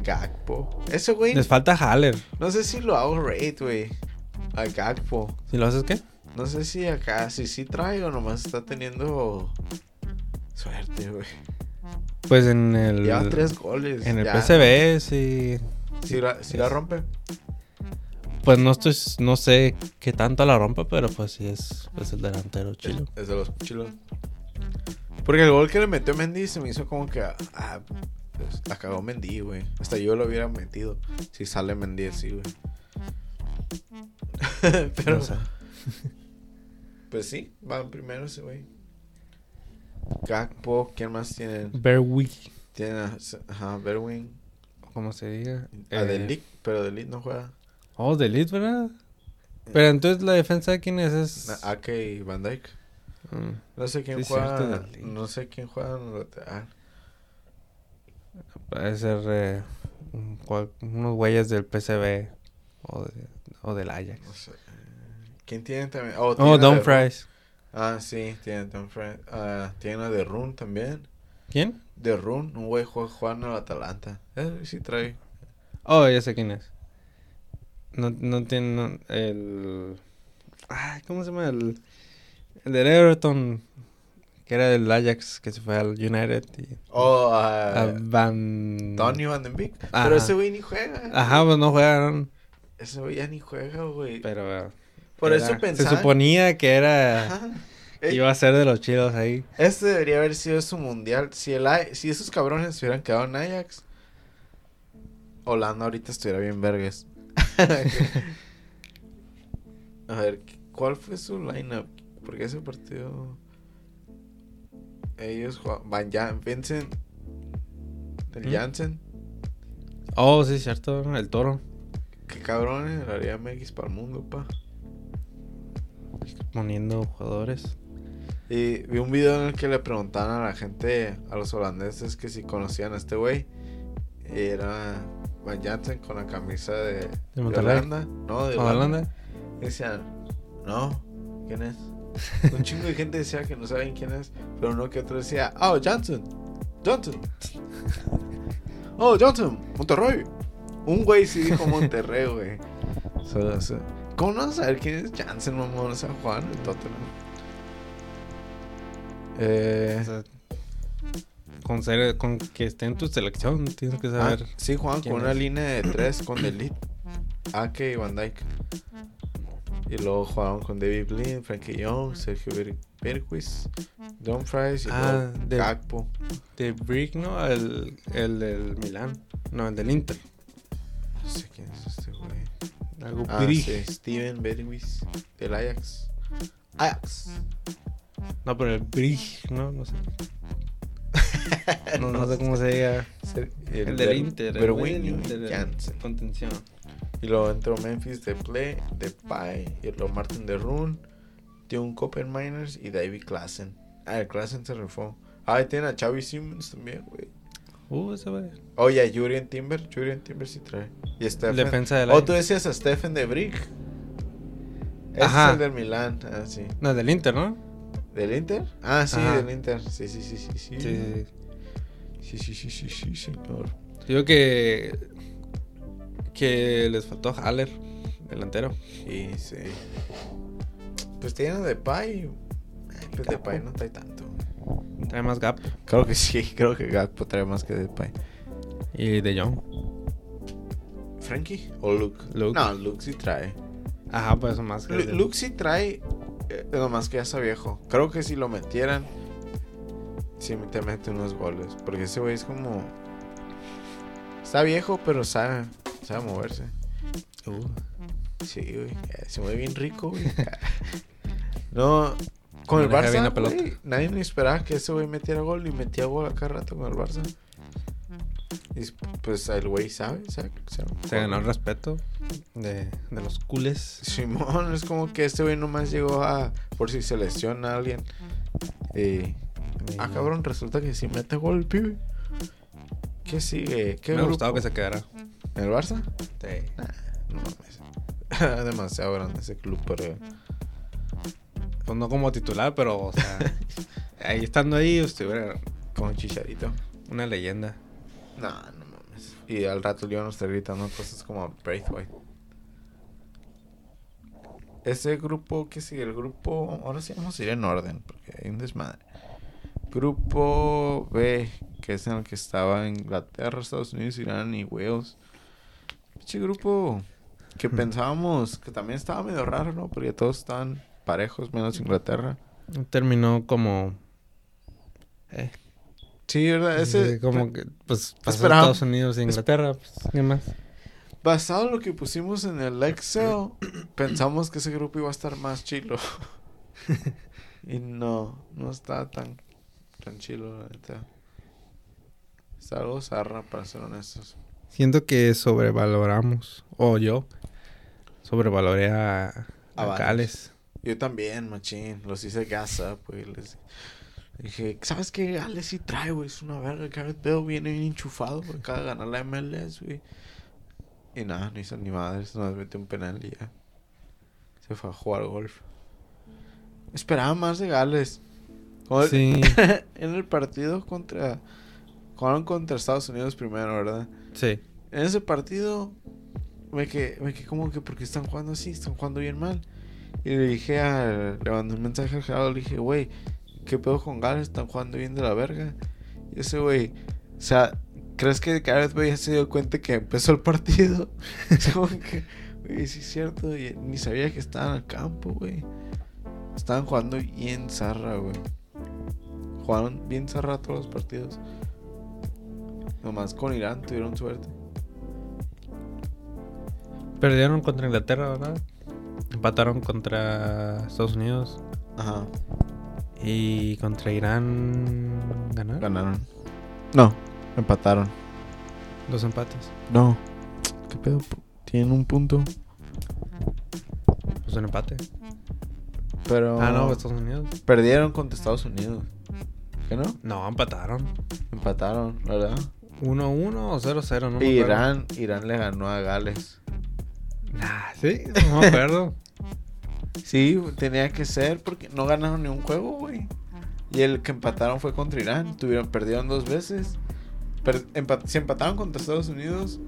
Gakpo. Ese güey, Les falta Haller. no sé si lo hago rate, güey. A Gakpo. Si lo haces, ¿qué? No sé si acá, si sí trae o nomás está teniendo suerte, güey. Pues en el. Lleva tres goles. En el ya. PSV, sí. Si la, si la rompe. pues no estoy, no sé qué tanto la rompa, pero pues sí es, es el delantero chilo. Es de los chilos. Porque el gol que le metió Mendy se me hizo como que. Ah, pues, la cagó Mendy, güey. Hasta yo lo hubiera metido. Si sale Mendy así, güey. Pero. No sé. Pues sí, van primero ese güey. Gakpo, ¿quién más tienen? Berwick, Tienen ajá, Berwin. como se diga. A Eh, Delic, pero Delic no juega. Oh, de Leeds, ¿verdad? Pero entonces la defensa de quién es? es... Ake y Van Dyke. No sé quién Sí, juega. No sé quién juega en el lateral. Puede ser eh, un unos güeyes del PCB o, de- o del Ajax. No sé. ¿Quién tiene también? Oh, Oh, tiene Don Fries. Ah, sí, tiene Don Fries. Ah, tiene a De Run también. ¿Quién? De Run, un güey juega, en el Atalanta. Eh, sí trae. Oh, ya sé quién es. No, no tiene no, el... Ay, ¿cómo se llama? El, el del Everton, que era del Ajax, que se fue al United. Y, Oh, a ah, Van... Van den Beek. Ajá. Pero ese güey ni juega. Ajá, pues no jugaron, Ese güey ya ni juega, güey. pero... eh, Por era- eso pensaba. Se suponía que era... Ajá. Eh, Iba a ser de los chidos ahí. Este debería haber sido su mundial. Si, el, si esos cabrones se hubieran quedado en Ajax, Holanda ahorita estuviera bien vergas. A ver, ¿cuál fue su lineup? Porque ese partido. Ellos jugaban. Van Jan, Vincent. El ¿Mm? Jansen. Oh, sí, cierto, el toro. Qué cabrones, la haría MX para el mundo, pa. Poniendo jugadores. Y vi un video en el que le preguntaban a la gente, a los holandeses, que si conocían a este güey. Y era Van Jansen con la camisa de, de Monterrey? Holanda. No, de ¿O Holanda. Decían, no, ¿quién es? Un chingo de gente decía que no saben quién es, pero uno que otro decía, oh, Johnson, Johnson. Oh, Johnson, Monterrey. Un güey sí dijo Monterrey, güey. So- so- ¿Cómo no saber quién es Jansen, mamón? O sea, Juan, el Tottenham. Eh, O sea, con, ser, con que esté en tu selección, tienes que ah, saber. sí, jugaban quién con una línea de tres con Delit, Ake y Van Dyke. Y luego jugaban con David Blind, Frankie Young, Sergio Ber- Berquist, Don Fries y Ah, de- Gakpo. De Brick, ¿no? El, el del Milán. No, el del Inter. No sé quién es este güey. Algo Ah, sí, Steven Berquist del Ajax. Ajax. No, pero el Brick, ¿no? No sé. No, no sé cómo se diga. El, del Inter. El güey del Berwinio Inter. el Jansen. Contención. Y luego entró Memphis de Play, de Pai, y luego Martin de Rune, Tion Miners y David Klassen. Ah, el Klassen se refó. Ah, y tiene a Xavi Simmons también, güey. Uh, ese güey. Oye, a Julian Timber. Julian Timber sí trae. Y Stephen. defensa del Oh, tú decías a Stephen de Brick. Ese Ajá. es el del Milán. Ah, sí. No, del Inter, ¿no? ¿Del Inter? Ah, sí, Ajá. del Inter. Sí, sí, sí, sí, sí. Sí, sí, sí. Sí, sí, sí, sí, sí, señor. Digo que. Que les faltó Haller, delantero. Sí, sí. Pues tienen de Pai. Pues de. Pai no trae tanto. Trae más gap. Creo que sí, creo que Gakpo trae más que Depay. Y De Jong. ¿Frankie? ¿O Luke? Luke. No, Luke sí trae. Ajá, pues más que. Lu- Luke sí trae, eh, nomás que ya está viejo. Creo que si lo metieran, sí te mete unos goles. Porque ese güey es como... Está viejo, pero sabe, sabe moverse. Uh, Sí, güey. eh, Se mueve bien rico, güey. no, con el Barça, güey, nadie me esperaba que ese güey metiera gol y metía gol a cada rato con el Barça. Y pues el güey sabe, sabe, sabe se ganó el respeto de, de los cules. Simón, es como que este güey nomás llegó a. Por si se lesiona a alguien. Y. Ah, cabrón, resulta que si mete gol pibe. ¿Qué sigue? ¿Qué Me ha gustado que se quedara. ¿En el Barça? Sí. No mames. Demasiado grande ese club, pero. Pues no como titular, pero, o sea, ahí estando ahí, estuviera Como chicharito. una leyenda. No, no mames. Y al rato el León está gritando cosas como Braithwaite. Ese grupo, ¿qué sigue? El grupo. Ahora sí vamos a ir en orden, porque hay un desmadre. Grupo B, que es en el que estaba Inglaterra, Estados Unidos, Irán y Wales. Pinche grupo. que pensábamos que también estaba medio raro, ¿no? Porque todos estaban parejos, menos Inglaterra. Terminó como... Eh, Sí, ¿verdad? Ese, como que, pues, pasó Estados Unidos e Inglaterra, pues, ¿qué más? Basado en lo que pusimos en el Excel, pensamos que ese grupo iba a estar más chilo. y no, no está tan, tan chilo, la neta. Está algo zarra, para ser honestos. Siento que sobrevaloramos, o yo, sobrevaloré a. Gales. Yo también, machín. Los hice gasa, pues. Les dije, ¿sabes qué? Gales sí trae, güey. Es una verga. Gareth Bale viene bien enchufado, güey. Acaba de ganar la MLS, güey. Y nada, no hizo ni madres. Nos metió un penal y ya. Se fue a jugar golf. Esperaba más de Gales. Sí, en el partido contra... Jugaron contra Estados Unidos primero, ¿verdad? En ese partido me quedé, me quedé como que porque están jugando así, están jugando bien mal. Y le dije a, le mandé un mensaje al Gerardo, le dije, güey, ¿qué pedo con Gales? Están jugando bien de la verga. Y ese güey, o sea, ¿crees que Gareth Bale ya se dio cuenta que empezó el partido? Como que, güey, sí es cierto, y ni sabía que estaban al campo, güey. Estaban jugando bien zarra, güey. Jugaron bien zarra todos los partidos. Nomás con Irán tuvieron suerte. Perdieron contra Inglaterra, ¿verdad? Empataron contra Estados Unidos Ajá. y contra Irán ganaron. Ganaron. No, empataron. Dos empates. No. ¿Qué pedo? Tienen un punto. Pues un empate. Pero. Ah, no, Estados Unidos. Perdieron contra Estados Unidos. ¿Qué no? No, empataron. Empataron, ¿verdad? 1-1 o 0-0, no me acuerdo. Irán, Irán le ganó a Gales. Ah, sí, no me acuerdo. Sí, tenía que ser porque no ganaron ni un juego, güey. Y el que empataron fue contra Irán. Tuvieron, perdieron dos veces. Per- empa- si empataron contra Estados Unidos,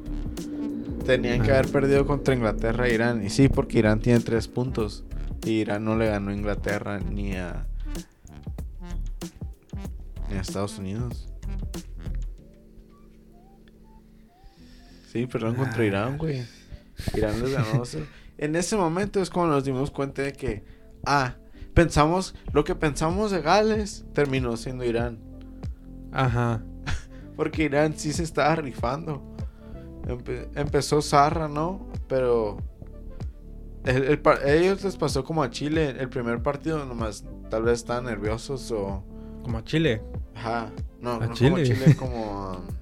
tenían que Ah. haber perdido contra Inglaterra e Irán. Y sí, porque Irán tiene tres puntos. Y Irán no le ganó a Inglaterra ni a. ni a Estados Unidos. Sí, perdieron contra Ah. Irán, güey. Irán les ganó 2-0. En ese momento es cuando nos dimos cuenta de que, ah, pensamos, lo que pensamos de Gales terminó siendo Irán. Ajá. Porque Irán sí se estaba rifando. Empe- empezó Zarra, ¿no? Pero el, ellos les pasó como a Chile. El primer partido nomás tal vez estaban nerviosos o... Como a Chile. Ajá. No, A no como Chile. Chile, como... um,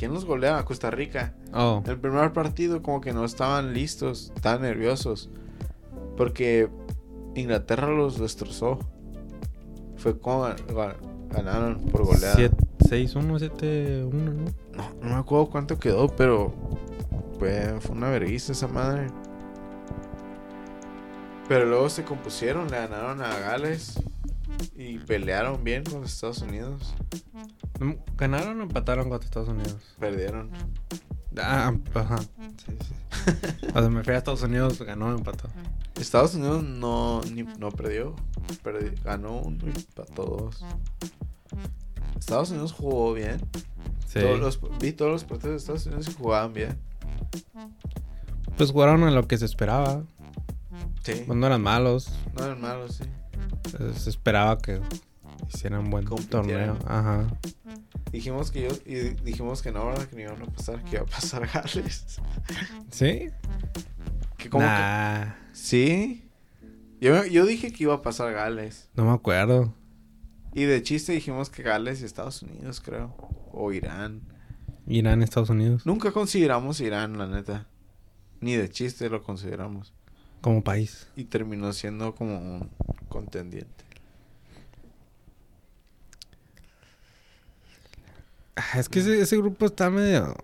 ¿Quién los golea? Costa Rica. Oh. El primer partido como que no estaban listos, estaban nerviosos. Porque Inglaterra los destrozó. Fue como ga- ganaron por goleada. 6-1, 7-1, ¿no? No, no me acuerdo cuánto quedó, pero fue, fue una vergüenza esa madre. Pero luego se compusieron, le ganaron a Gales y pelearon bien con Estados Unidos. Mm, ¿Ganaron o empataron contra Estados Unidos? Perdieron. Ah, ajá. Sí, sí. O sea, me fui a Estados Unidos, ganó, empató. Estados Unidos no, ni- no perdió, perdi- ganó uno y empató dos. Estados Unidos jugó bien. Sí. Todos los, vi todos los partidos de Estados Unidos y jugaban bien. Pues jugaron a lo que se esperaba. Sí. Pues no eran malos. No eran malos, sí. Se esperaba que hicieran un buen torneo. Ajá. Dijimos que yo, y dijimos que no, ¿verdad? Que no iban a pasar, que iba a pasar Gales. ¿Sí? Que como que- Nah, Sí. Yo, yo dije que iba a pasar Gales. no me acuerdo. Y de chiste dijimos que Gales y Estados Unidos, creo. O Irán. Irán, Estados Unidos. Nunca consideramos Irán, la neta. Ni de chiste lo consideramos. Como país. Y terminó siendo como un contendiente. Es que ese, ese grupo está medio...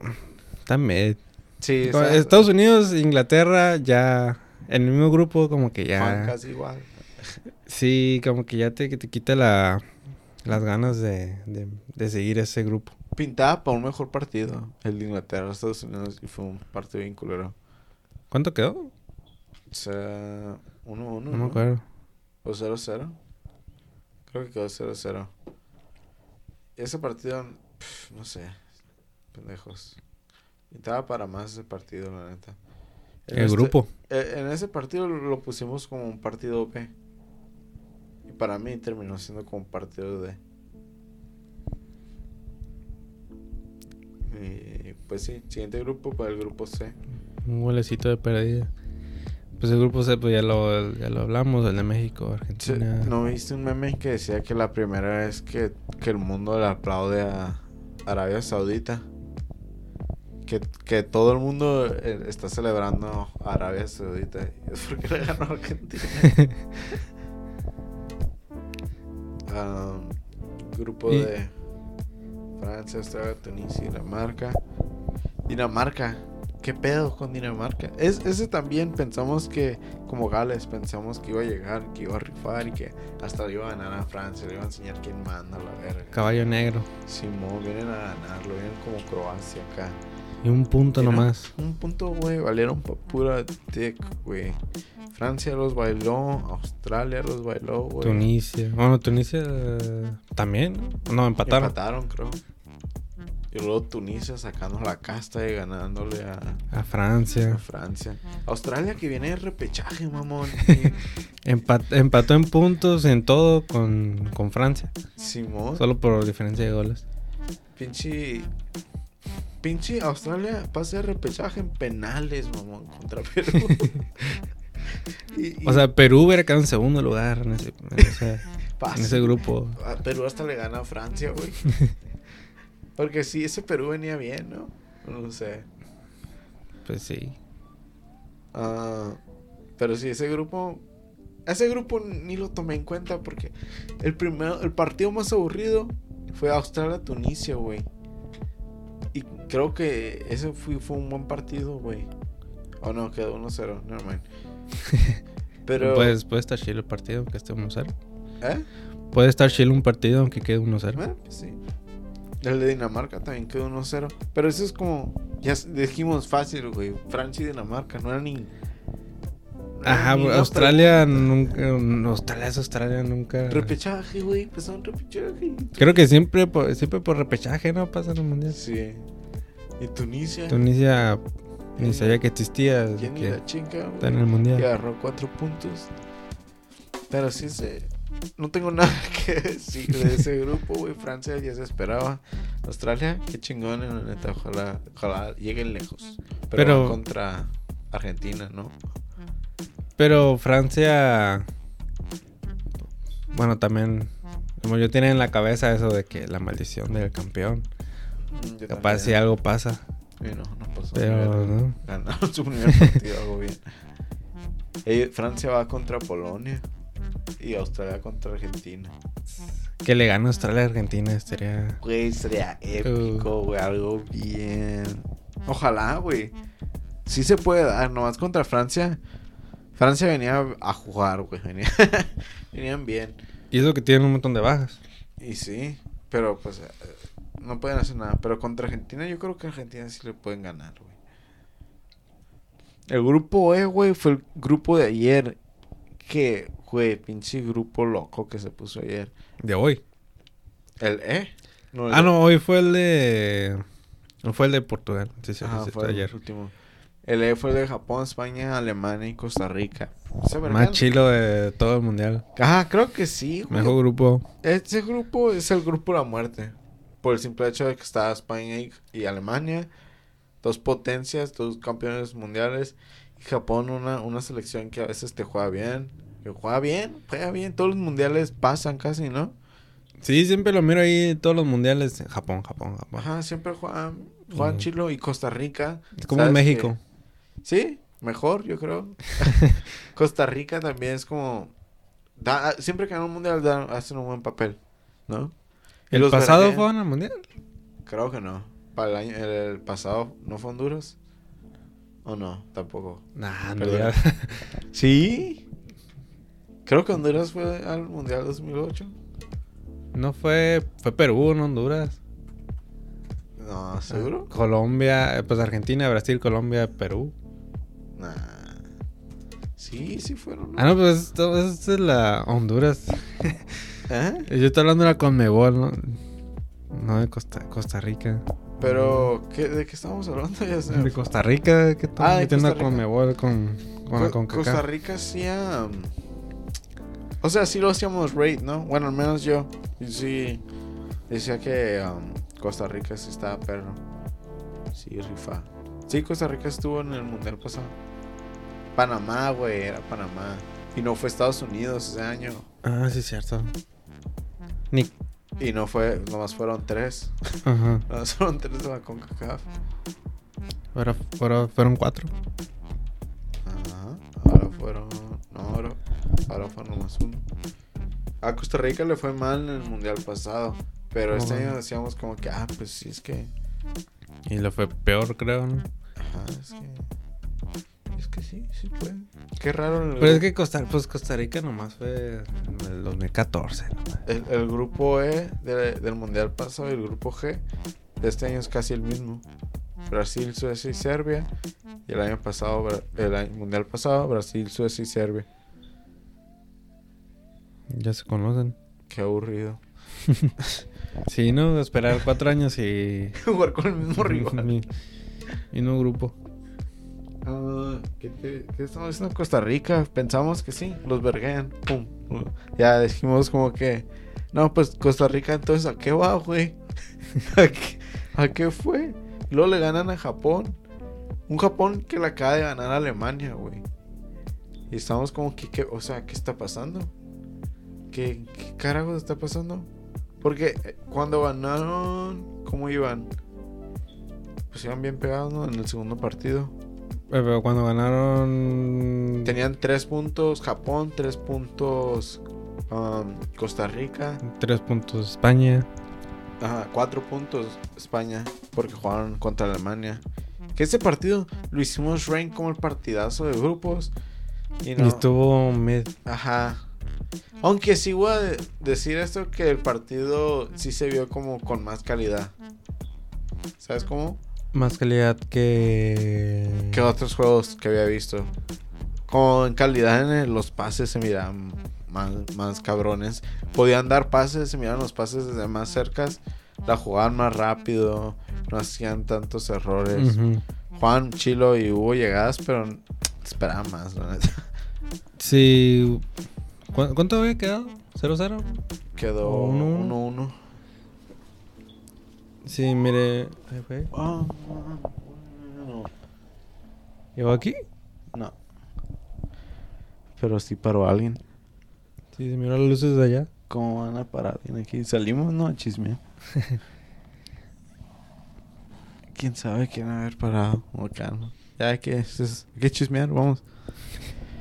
Está medio... Sí, Como Estados Unidos, Inglaterra, ya... En el mismo grupo como que ya... casi igual. Sí, como que ya te, te quita la, las ganas de, de, de seguir ese grupo. Pintaba para un mejor partido. El de Inglaterra, Estados Unidos. Y fue un partido bien culero. ¿Cuánto quedó? O sea, 1-1. No me acuerdo. ¿O 0-0? Creo que quedó 0-0. Ese partido, no sé. Pendejos. Pintaba para más ese partido, la neta. En El este- grupo. eh, en ese partido lo pusimos como un partido B. Y para mí terminó siendo como un partido D. Y pues sí, siguiente grupo, pues el grupo C. Un golecito de pérdida. Pues el grupo C, pues ya lo, ya lo hablamos, el de México, Argentina. ¿No viste un meme que decía que la primera vez que, que el mundo le aplaude a Arabia Saudita? Que, que todo el mundo eh, está celebrando a Arabia Saudita. Es porque le ganó Argentina. Ah, grupo Y- de Francia, Australia, Tunisia, Dinamarca. Dinamarca. ¿Qué pedo con Dinamarca? Es, ese también pensamos que, como Gales, pensamos que iba a llegar, que iba a rifar y que hasta le iba a ganar a Francia, le iba a enseñar quién manda la verga. Caballo negro. Simón, vienen a ganarlo, vienen como Croacia acá. Y un punto Mira, nomás. Un punto, güey, valieron pa' pura dick, güey. Francia los bailó, Australia los bailó, güey. Tunisia. Bueno, Tunisia eh, también. ¿no? No, empataron. Empataron, creo. Y luego Tunisia sacando la casta y ganándole a, A a Francia. Francia. Australia que viene de repechaje, mamón. Empat- empató en puntos en todo con, con Francia. Simón. Solo por diferencia de goles. Pinche. Pinche Australia pasa de repechaje en penales, mamón, contra Perú. Y- y O sea, Perú hubiera quedado en segundo lugar en ese, en ese- en ese grupo. A Perú hasta le gana a Francia, güey. Porque sí, ese Perú venía bien, ¿no? No sé. Pues sí. Ah, pero sí, ese grupo. Ese grupo ni lo tomé en cuenta porque el primero, el partido más aburrido fue Australia-Tunisia, güey. Y creo que ese fue, fue un buen partido, güey. O no, quedó 1-0, nevermind. Pero. Pues puede estar chido el partido aunque esté 1-0. ¿Eh? Puede estar chido un partido aunque quede 1-0. Bueno, pues sí. El de Dinamarca también quedó 1-0. Pero eso es como. Ya dijimos fácil, güey. Francia y Dinamarca. No era ni. no Ajá, ni Australia pregunta. nunca. Australia es Australia nunca. Repechaje, güey. Pues son repechaje. Creo que siempre por, siempre por repechaje, ¿no? Pasa en el mundial. Sí. Y Tunisia. Tunisia ni sabía que existía. así ¿Quién ni que la chinga, está en güey? el Y mundial. agarró cuatro puntos. Pero sí se. No tengo nada que decir de ese grupo, güey. Francia ya se esperaba. Australia, qué chingón, la neta. Ojalá, ojalá lleguen lejos. Pero, contra Argentina, ¿no? Pero Francia. Bueno, también. Como yo tenía en la cabeza eso de que la maldición del campeón. Mm, yo Capaz si algo pasa. Sí, no, no pasó. Pero. Ganaron su primer partido, algo bien. Francia va contra Polonia. Y Australia contra Argentina. Que le gane Australia a Argentina estaría. Güey, sería épico, güey, algo bien. Ojalá, güey. Sí se puede dar, nomás contra Francia. Francia venía a jugar, güey. venía- Venían bien. Y eso que tienen un montón de bajas. Y sí, pero pues eh, no pueden hacer nada. Pero contra Argentina, yo creo que Argentina sí le pueden ganar, güey. El grupo E, güey, fue el grupo de ayer. Que, güey, pinche grupo loco que se puso ayer. De hoy. ¿El E? el Ah, no, hoy fue el de. No fue el de Portugal. Sí, sí, fue el ayer. último. El E fue el de Japón, España, Alemania y Costa Rica. Más chilo de todo el mundial. Ajá, creo que sí, güey. Mejor grupo. Ese grupo es el grupo de la muerte. Por el simple hecho de que está España y, y Alemania. Dos potencias, dos campeones mundiales. Y Japón, una, una selección que a veces te juega bien. Que juega bien, juega bien. Todos los mundiales pasan casi, ¿no? Sí, siempre lo miro ahí en todos los mundiales. Japón, Japón, Japón. Ajá, siempre juegan, juegan chilo. Y Costa Rica. Es como ¿sabes México. que- Sí, mejor, yo creo. Costa Rica también es como. da- siempre que ganan un mundial dan- hacen un buen papel, ¿no? ¿El los pasado verguean. fue en el mundial? Creo que no. Para el año, el, el pasado, ¿no fue Honduras? ¿O no? Tampoco. Nah. Honduras. ¿Sí? Creo que Honduras fue al Mundial 2008. No fue. Fue Perú, no Honduras. No, ¿seguro? Colombia, eh, pues Argentina, Brasil, Colombia, Perú. Nah. Sí, sí fueron. ¿no? Ah, no, pues esto, esto es la Honduras. ¿Eh? Yo estoy hablando de la Conmebol, ¿no? No de Costa, Costa Rica. Pero, ¿qué, ¿de qué estamos hablando? Ya De. Costa Rica, que estamos Ah, metiendo Costa con Rica. Mebol, con, con Co-. Costa Rica sí. um, o sea, sí lo hacíamos rate, ¿no? Bueno, al menos yo. Y sí. Decía que um, Costa Rica sí estaba perro. Sí, rifa. Sí, Costa Rica estuvo en el mundial pasado. Panamá, güey, era Panamá. Y no fue Estados Unidos ese año. Ah, sí, cierto. Ni... Y no fue, nomás fueron tres. Ajá. Nomás fueron tres de la CONCACAF. Ahora, ahora fueron cuatro. Ajá. Ahora fueron. No, ahora, ahora fue nomás uno. A Costa Rica le fue mal en el mundial pasado. Pero este año decíamos como que, ah, pues sí, es que. Y le fue peor, creo, ¿no? Ajá, es que. Es que sí, sí puede. Qué raro el, Pero es que Costa, pues Costa Rica nomás fue en el 2014. nomás. el, el grupo E de- del mundial pasado y el grupo G de este año es casi el mismo. Brasil, Suecia y Serbia. Y el año pasado, el año mundial pasado, Brasil, Suecia y Serbia. Ya se conocen. Qué aburrido. Sí, ¿no? Esperar cuatro años y... Jugar con el mismo rival. y, no grupo. Ah, ¿qué, te- qué estamos diciendo? Costa Rica. Pensamos que sí, los verguean. Pum. Ya dijimos como que. No, pues Costa Rica, entonces ¿a qué va, güey? ¿A qué, a qué fue? Luego le ganan a Japón. Un Japón que le acaba de ganar a Alemania, güey. Y estamos como que, ¿qué- o sea, ¿qué está pasando? ¿Qué, qué carajo está pasando? Porque eh, cuando ganaron, ¿cómo iban? Pues iban bien pegados, ¿no? En el segundo partido. Eh, Pero cuando ganaron... Tenían tres puntos Japón, tres puntos um, Costa Rica, Tres puntos España. ajá, cuatro puntos España, porque jugaron contra Alemania. Que ese partido lo hicimos rank como el partidazo de grupos. Y Y no, estuvo med... ajá. Aunque sí voy a de- decir esto que el partido sí se vio como con más calidad. ¿Sabes cómo? más calidad que... Que otros juegos que había visto. Como en calidad en los pases se miraban más, más cabrones. Podían dar pases, se miraban los pases desde más cercas. La jugaban más rápido. No hacían tantos errores. Juan, Chilo y hubo llegadas, pero esperaba más, la neta. Sí. ¿Cu- ¿Cuánto había quedado? ¿0-0? Quedó Uno, 1-1. Sí, mire. Ahí fue. Ah, no. ¿Llegó aquí? No. Pero sí paró alguien. Sí, se miró las luces de allá. ¿Cómo van a parar alguien aquí? Salimos, no, chisme. ¿Quién sabe quién haber parado? O calma. Ya hay que, es- hay que chismear, vamos.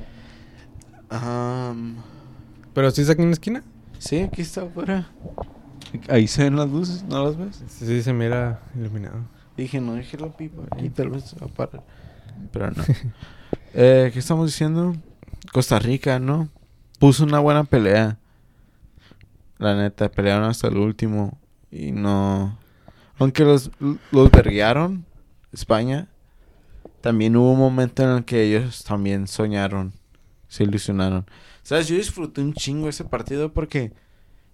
Am, ¿Pero sí está aquí en la esquina? sí, aquí está afuera. Ahí se ven las luces, ¿no las ves? Sí, se mira iluminado. Dije, no dejé la pipa aquí, tal vez se va a parar. Pero no. eh, ¿Qué estamos diciendo? Costa Rica, ¿no? Puso una buena pelea. La neta, pelearon hasta el último. Y no. Aunque los, los verguearon, España, también hubo un momento en el que ellos también soñaron. Se ilusionaron. ¿Sabes? Yo disfruté un chingo ese partido porque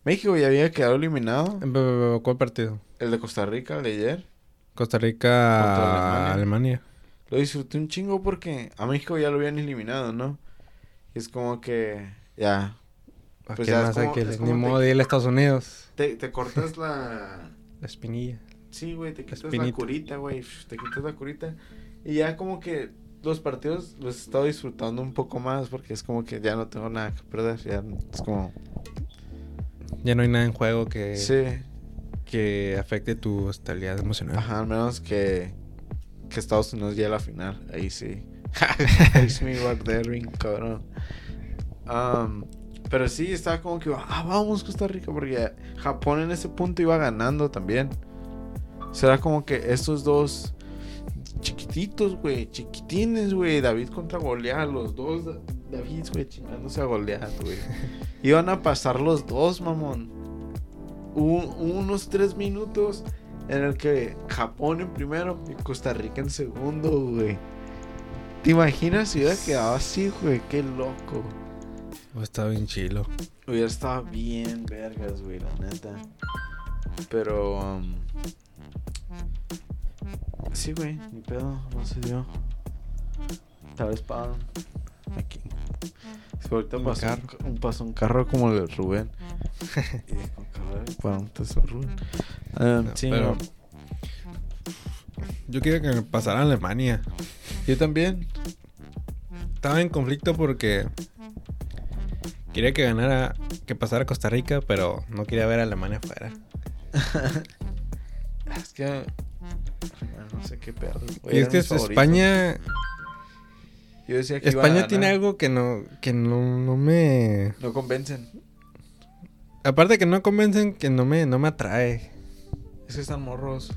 México ya había quedado eliminado. Eh, pe- pe- ¿Cuál partido? El de Costa Rica, el de ayer. Costa Rica, Alemania. Alemania. Lo disfruté un chingo porque a México ya lo habían eliminado, ¿no? Y es como que ya. ¿Para Pues ya es más hay como- que es como Ni modo de ir a Estados Unidos. Te, te cortas la. La espinilla. Sí, güey, te quitas la espinita. curita, güey. Te quitas la curita. Y ya como que los partidos los he estado disfrutando un poco más porque es como que ya no tengo nada que perder. Ya es como. Ya no hay nada en juego que, Sí. que afecte tu estabilidad emocional. Ajá, al menos que. Que Estados Unidos llegue a la final. Ahí sí. Ahí sí me guardé ring, cabrón. Pero sí, estaba como que, ah, vamos Costa Rica, porque Japón en ese punto iba ganando también. Será como que estos dos chiquititos, güey, chiquitines, güey, David contra Goliat, los dos Da- David, güey, chingándose a Goliat, güey. Iban a pasar los dos, mamón. Hubo unos tres minutos en el que Japón en primero y Costa Rica en segundo, güey. ¿Te imaginas si hubiera quedado así, güey? Qué loco. Está bien chilo. Hubiera estado bien vergas, güey, la neta. Pero, um, Sí, güey, ni pedo, no se dio. Tal vez para aquí. Es que ahorita Un pasó un, carro. ca- un, pasó un carro como el de Rubén. y dijo, cabrón, para un tesoro Rubén. No, sí, pero- no. Yo quería que me pasara a Alemania. Yo también. Estaba en conflicto porque quería que ganara, que pasara Costa Rica, pero no quería ver a Alemania afuera. Es que. No sé qué güey, Y es que. España, Yo decía que iban a España tiene algo que no, que no, no me, No convencen. aparte que no convencen, que no me, no me atrae. Es que están morros.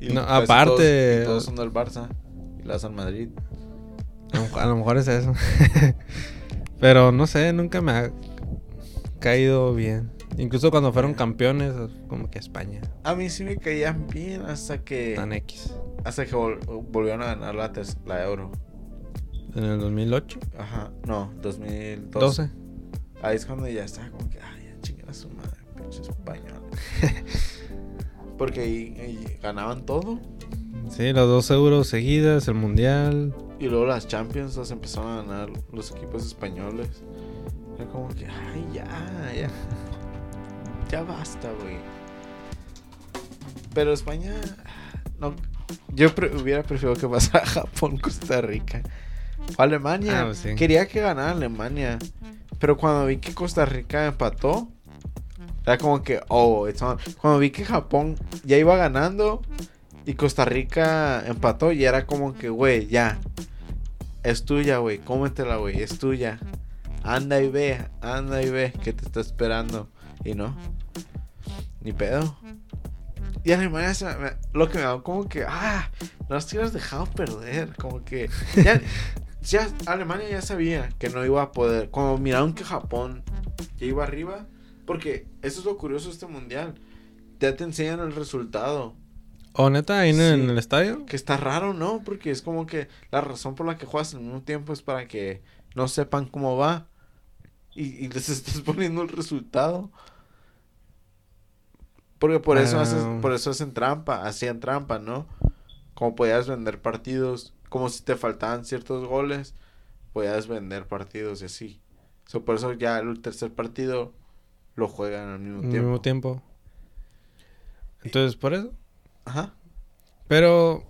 No, casi aparte- Todos, y todos son del Barça. Y la San Madrid. A lo, mejor- a lo mejor es eso. Pero no sé, nunca me ha caído bien. Incluso cuando fueron campeones, como que España, A mí sí me caían bien hasta que. tan X. Hasta que vol- volvieron a ganar la, Euro. En el 2008, Ajá. No, 2012. 12. Ahí es cuando ya estaba como que. Ay, ya chinguen a su madre, pinche español. Porque ahí, ahí ganaban todo. Sí, los dos euros seguidas, el mundial. Y luego las Champions las empezaron a ganar los equipos españoles. Era como que, ay, ya, ya. Ya basta, güey. Pero España. No. Yo pre- hubiera preferido que pasara Japón, Costa Rica. O Alemania. Ah, pues sí. Quería que ganara Alemania. Pero cuando vi que Costa Rica empató. Era como que, oh, it's on. Cuando vi que Japón ya iba ganando. Y Costa Rica empató. Y era como que, güey, ya. Es tuya, güey. Cómetela, güey. Es tuya. Anda y ve. Anda y ve. Que te está esperando. Y no. Ni pedo. Y Alemania, se me- lo que me da como que, ah, no las hubieras dejado perder. Como que, ya, ya, Alemania ya sabía que no iba a poder. Cuando miraron que Japón ya iba arriba, porque eso es lo curioso de este mundial. Ya te enseñan el resultado. ¿O neta ahí Sí. en el estadio? Que está raro, ¿no? Porque es como que la razón por la que juegas al mismo tiempo es para que no sepan cómo va. Y, y les estás poniendo el resultado. Porque por eso Ah. haces, por eso hacen trampa, hacían trampa, ¿no? Como podías vender partidos, como si te faltaban ciertos goles, podías vender partidos y así. So, por eso ya el tercer partido lo juegan al mismo Al tiempo. mismo tiempo. Entonces, por eso. Ajá. Pero.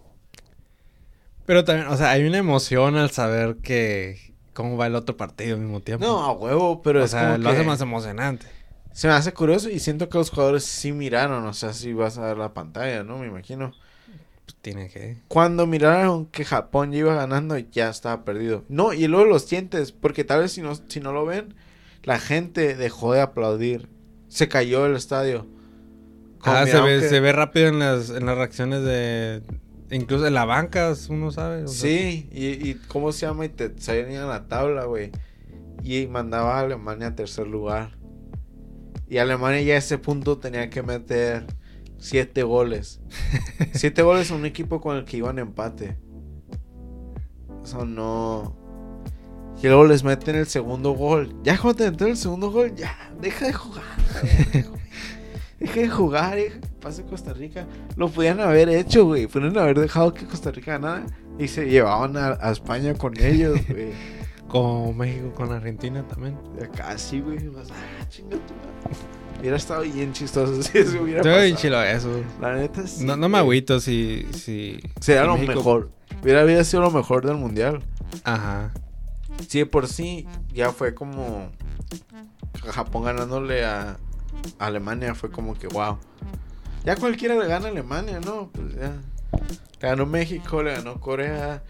Pero también, o sea, hay una emoción al saber que. cómo va el otro partido al mismo tiempo. No, a huevo, pero o es sea, como lo hace más emocionante. Se me hace curioso y siento que los jugadores sí miraron, o sea, sí vas a ver la pantalla, ¿no? Me imagino. Pues tiene que. Cuando miraron que Japón ya iba ganando, ya estaba perdido. No, y luego lo sientes, porque tal vez si no, si no lo ven, la gente dejó de aplaudir. Se cayó el estadio. Ah, se ve, que- se ve rápido en las, en las reacciones de. Incluso en la banca, uno sabe. o sea, Sí, y, y ¿cómo se llama? Y te salían a la tabla, güey. Y mandaba a Alemania a tercer lugar. Y Alemania ya a ese punto tenía que meter siete goles. siete goles a un equipo con el que iban empate. Eso no. Y luego les meten el segundo gol. Ya cuando te meten el segundo gol, ya, deja de jugar. güey. Deja de jugar, eh. Pase Costa Rica. Lo podían haber hecho, güey. Podrían haber dejado que Costa Rica ganara. Y se llevaban a, a España con ellos, güey. Como México con Argentina también. Sí, güey. Ah, chinga. Hubiera estado bien chistoso si eso hubiera Estoy bien chilo eso. La neta sí. No, no me agüito si. si Sería si lo México- mejor. Hubiera, hubiera sido lo mejor del mundial. Ajá. Sí, de por sí ya fue como Japón ganándole a Alemania. Fue como que wow. Ya cualquiera le gana a Alemania, ¿no? Pues ya. Le ganó México, le ganó Corea,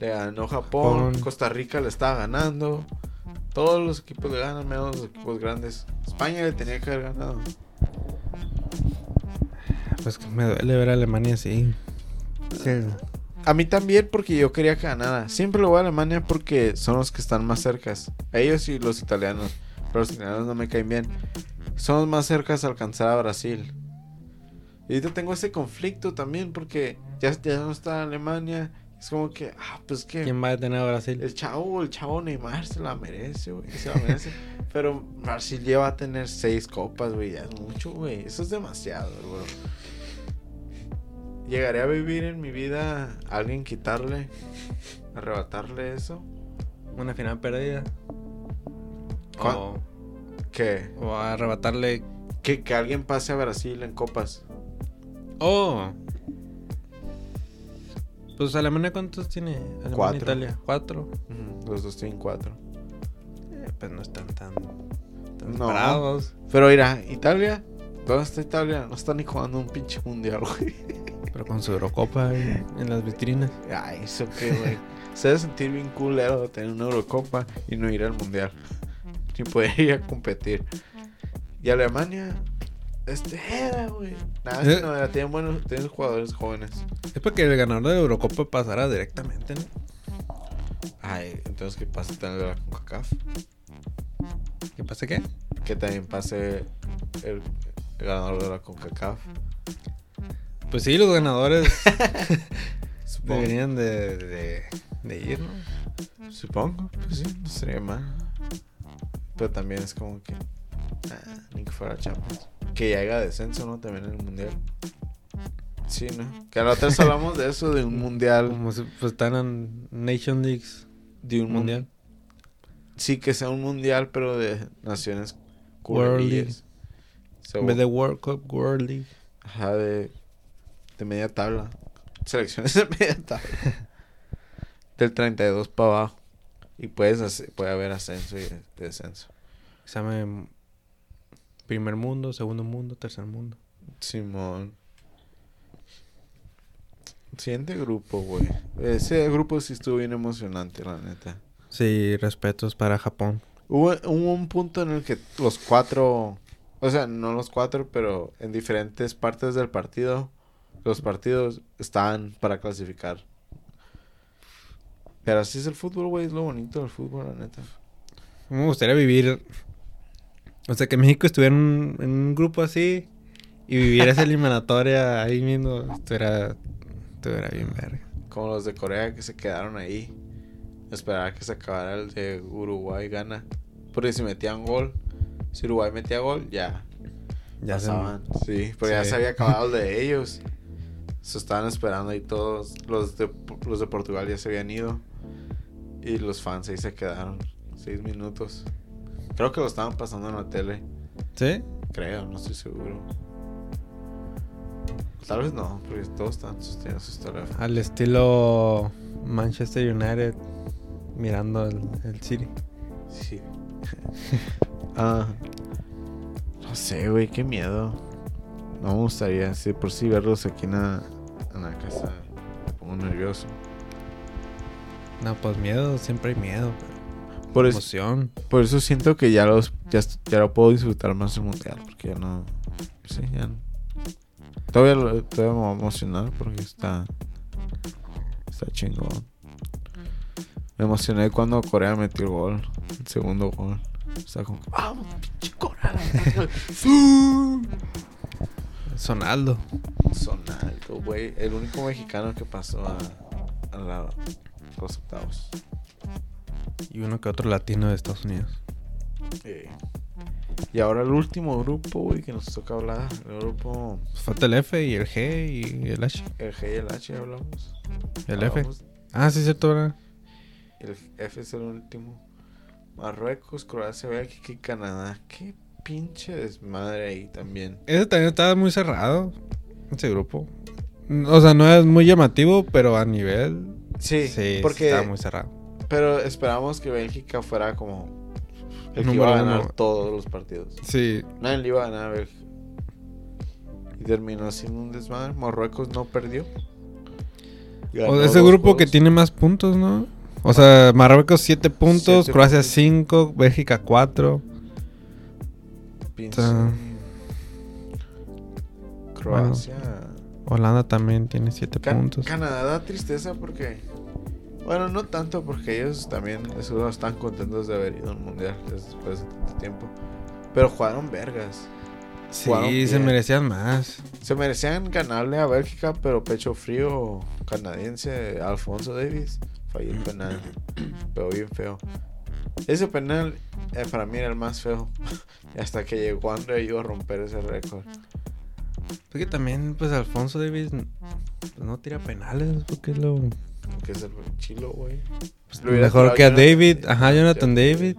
le ganó Japón, Japón. Costa Rica le estaba ganando. Todos los equipos le ganan, menos los equipos grandes. España le tenía que haber ganado. Pues que me duele ver a Alemania así. Sí. A mí también porque yo quería que ganara. Siempre lo voy a Alemania porque son los que están más cercas. Ellos y los italianos. Pero los italianos no me caen bien. Son los más cercas a alcanzar a Brasil. Y ahorita tengo ese conflicto también porque ya, ya no está Alemania. Es como que, ah, pues que ¿Quién va a detener a Brasil? el chavo, el chavo Neymar se la merece, güey. Se la merece. Pero Brasil lleva a tener seis copas, güey. Ya es mucho, güey. Eso es demasiado, güey. ¿Llegaré a vivir en mi vida a alguien quitarle, arrebatarle eso? Una final perdida. ¿Cuál? O, ¿Qué? o arrebatarle. Que, que alguien pase a Brasil en copas. Oh. Pues Alemania, ¿cuántos tiene? Alemania, Cuatro. Italia. Cuatro. Los dos tienen cuatro. Eh, pues no están tan. tan No. bravos. Pero mira, Italia. ¿Dónde está Italia? No está ni jugando un pinche mundial, güey. Pero con su Eurocopa en las vitrinas. Ay, eso qué, güey. Se debe sentir bien culero tener una Eurocopa y no ir al mundial. Ni poder ir a competir. Y Alemania. Este era, güey. Nada, Eh. no era. Tienen buenos tienen jugadores jóvenes. Es porque el ganador de la Eurocopa pasará directamente, ¿no? Ay, entonces que pase también de la CONCACAF. ¿Qué pasa qué? Que también pase el, el ganador de la CONCACAF. Pues sí, los ganadores deberían de, de, de ir, ¿no? Supongo, pues sí, no sería mal. Pero también es como que. ah, ni que fuera Champions. Que ya haya descenso, ¿no? También en el mundial. Sí, ¿no? Que a la otra vez hablamos de eso, de un mundial. Como si pues están en Nation Leagues De un mundial. Sí, que sea un mundial, pero de naciones World culerillas. So, En vez de World Cup, World League. Ajá, de, de media tabla. Selecciones de media tabla. Del 32 para abajo. Y puedes hacer- puede haber ascenso y descenso. Em, primer mundo, segundo mundo, tercer mundo. Simón. Siguiente grupo, güey. Ese grupo sí estuvo bien emocionante, la neta. Sí, respetos para Japón. Hubo, hubo un punto en el que los cuatro, o sea, no los cuatro, pero en diferentes partes del partido, los partidos estaban para clasificar. Pero así es el fútbol, güey, es lo bonito del fútbol, la neta. Me gustaría vivir. O sea, que México estuviera en un, en un grupo así y vivir esa eliminatoria ahí mismo. Estuviera, estuviera bien verga. Como los de Corea que se quedaron ahí. Esperar a que se acabara el de Uruguay gana. Porque si metían gol, si Uruguay metía gol, ya Ya se- pasaban. Sí, porque ya Sí. se había acabado el de ellos. Se estaban esperando ahí todos. Los de, los de Portugal ya se habían ido. Y los fans ahí se quedaron. Seis minutos. Creo que lo estaban pasando en la tele. ¿Sí? Creo, no estoy seguro. Tal vez no, porque todos están sosteniendo sus teléfonos. Al estilo Manchester United mirando el, el City. Sí. ah. No sé, güey, qué miedo. No me gustaría, sí, por sí verlos aquí en la, en la casa. Me pongo nervioso. No, pues miedo, siempre hay miedo. pero Por eso, emoción. por eso siento que ya los ya, ya lo puedo disfrutar más el mundial. Porque ya no. Sí, ya no. Todavía, lo- todavía me va a emocionar porque está. Está chingón. Me emocioné cuando Corea metió el gol. El segundo gol. Está como. que, ¡Vamos, pinche Corea! Sonaldo. Son alto, güey. El único mexicano que pasó a, a la- los octavos. Y uno que otro latino de Estados Unidos. Eh, Y ahora el último grupo, güey, que nos toca hablar. El grupo. Falta el F y el G y el H. El G y el H hablamos. El F. Ah, sí, cierto, ¿verdad? El F es el último. Marruecos, Croacia, Bélgica y Canadá. Qué pinche desmadre ahí también. Ese también estaba muy cerrado. Ese grupo. O sea, no es muy llamativo, pero a nivel. Sí, Sí, porque. estaba muy cerrado. Pero esperamos que Bélgica fuera como. El que iba a ganar uno. todos los partidos. Sí, Nadie le iba a ganar a Bélgica. Y terminó siendo un desmadre. Marruecos no perdió. Ganó O ese grupo que tiene más puntos, ¿no? O sea, Marruecos 7 puntos, Siete Croacia puntos. 5, Bélgica 4. Pinche- Está- Croacia. Holanda también tiene 7 Ca- puntos. Canadá da tristeza porque. Bueno, no tanto porque ellos también seguro están contentos de haber ido al mundial después de tanto tiempo. Pero jugaron vergas. jugaron Sí, se bien. merecían más. Se merecían ganarle a Bélgica, pero pecho frío canadiense Alfonso Davis falló el penal. Pero bien feo. Ese penal eh, para mí era el más feo. Hasta que llegó André iba a romper ese récord. Es que también, pues Alfonso Davis pues, no tira penales, porque es lo. Que es el chilo, güey. pues, mejor que a Jonathan David. Ajá, Jonathan David.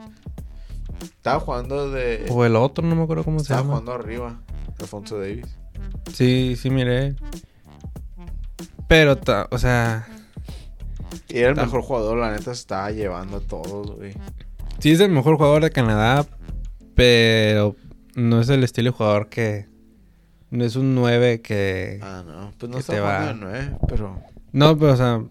Estaba jugando de. O el otro, no me acuerdo cómo se Estaba llama. jugando arriba. Alfonso Davis. Sí, sí, miré. Pero, ta- o sea, Y era el mejor jugador, la neta se estaba llevando a todos, güey. sí es el mejor jugador de Canadá, pero no es el estilo de jugador que. No es un 9 que. Ah, no. Pues no está jugando de nueve, pero. No, pero, o sea,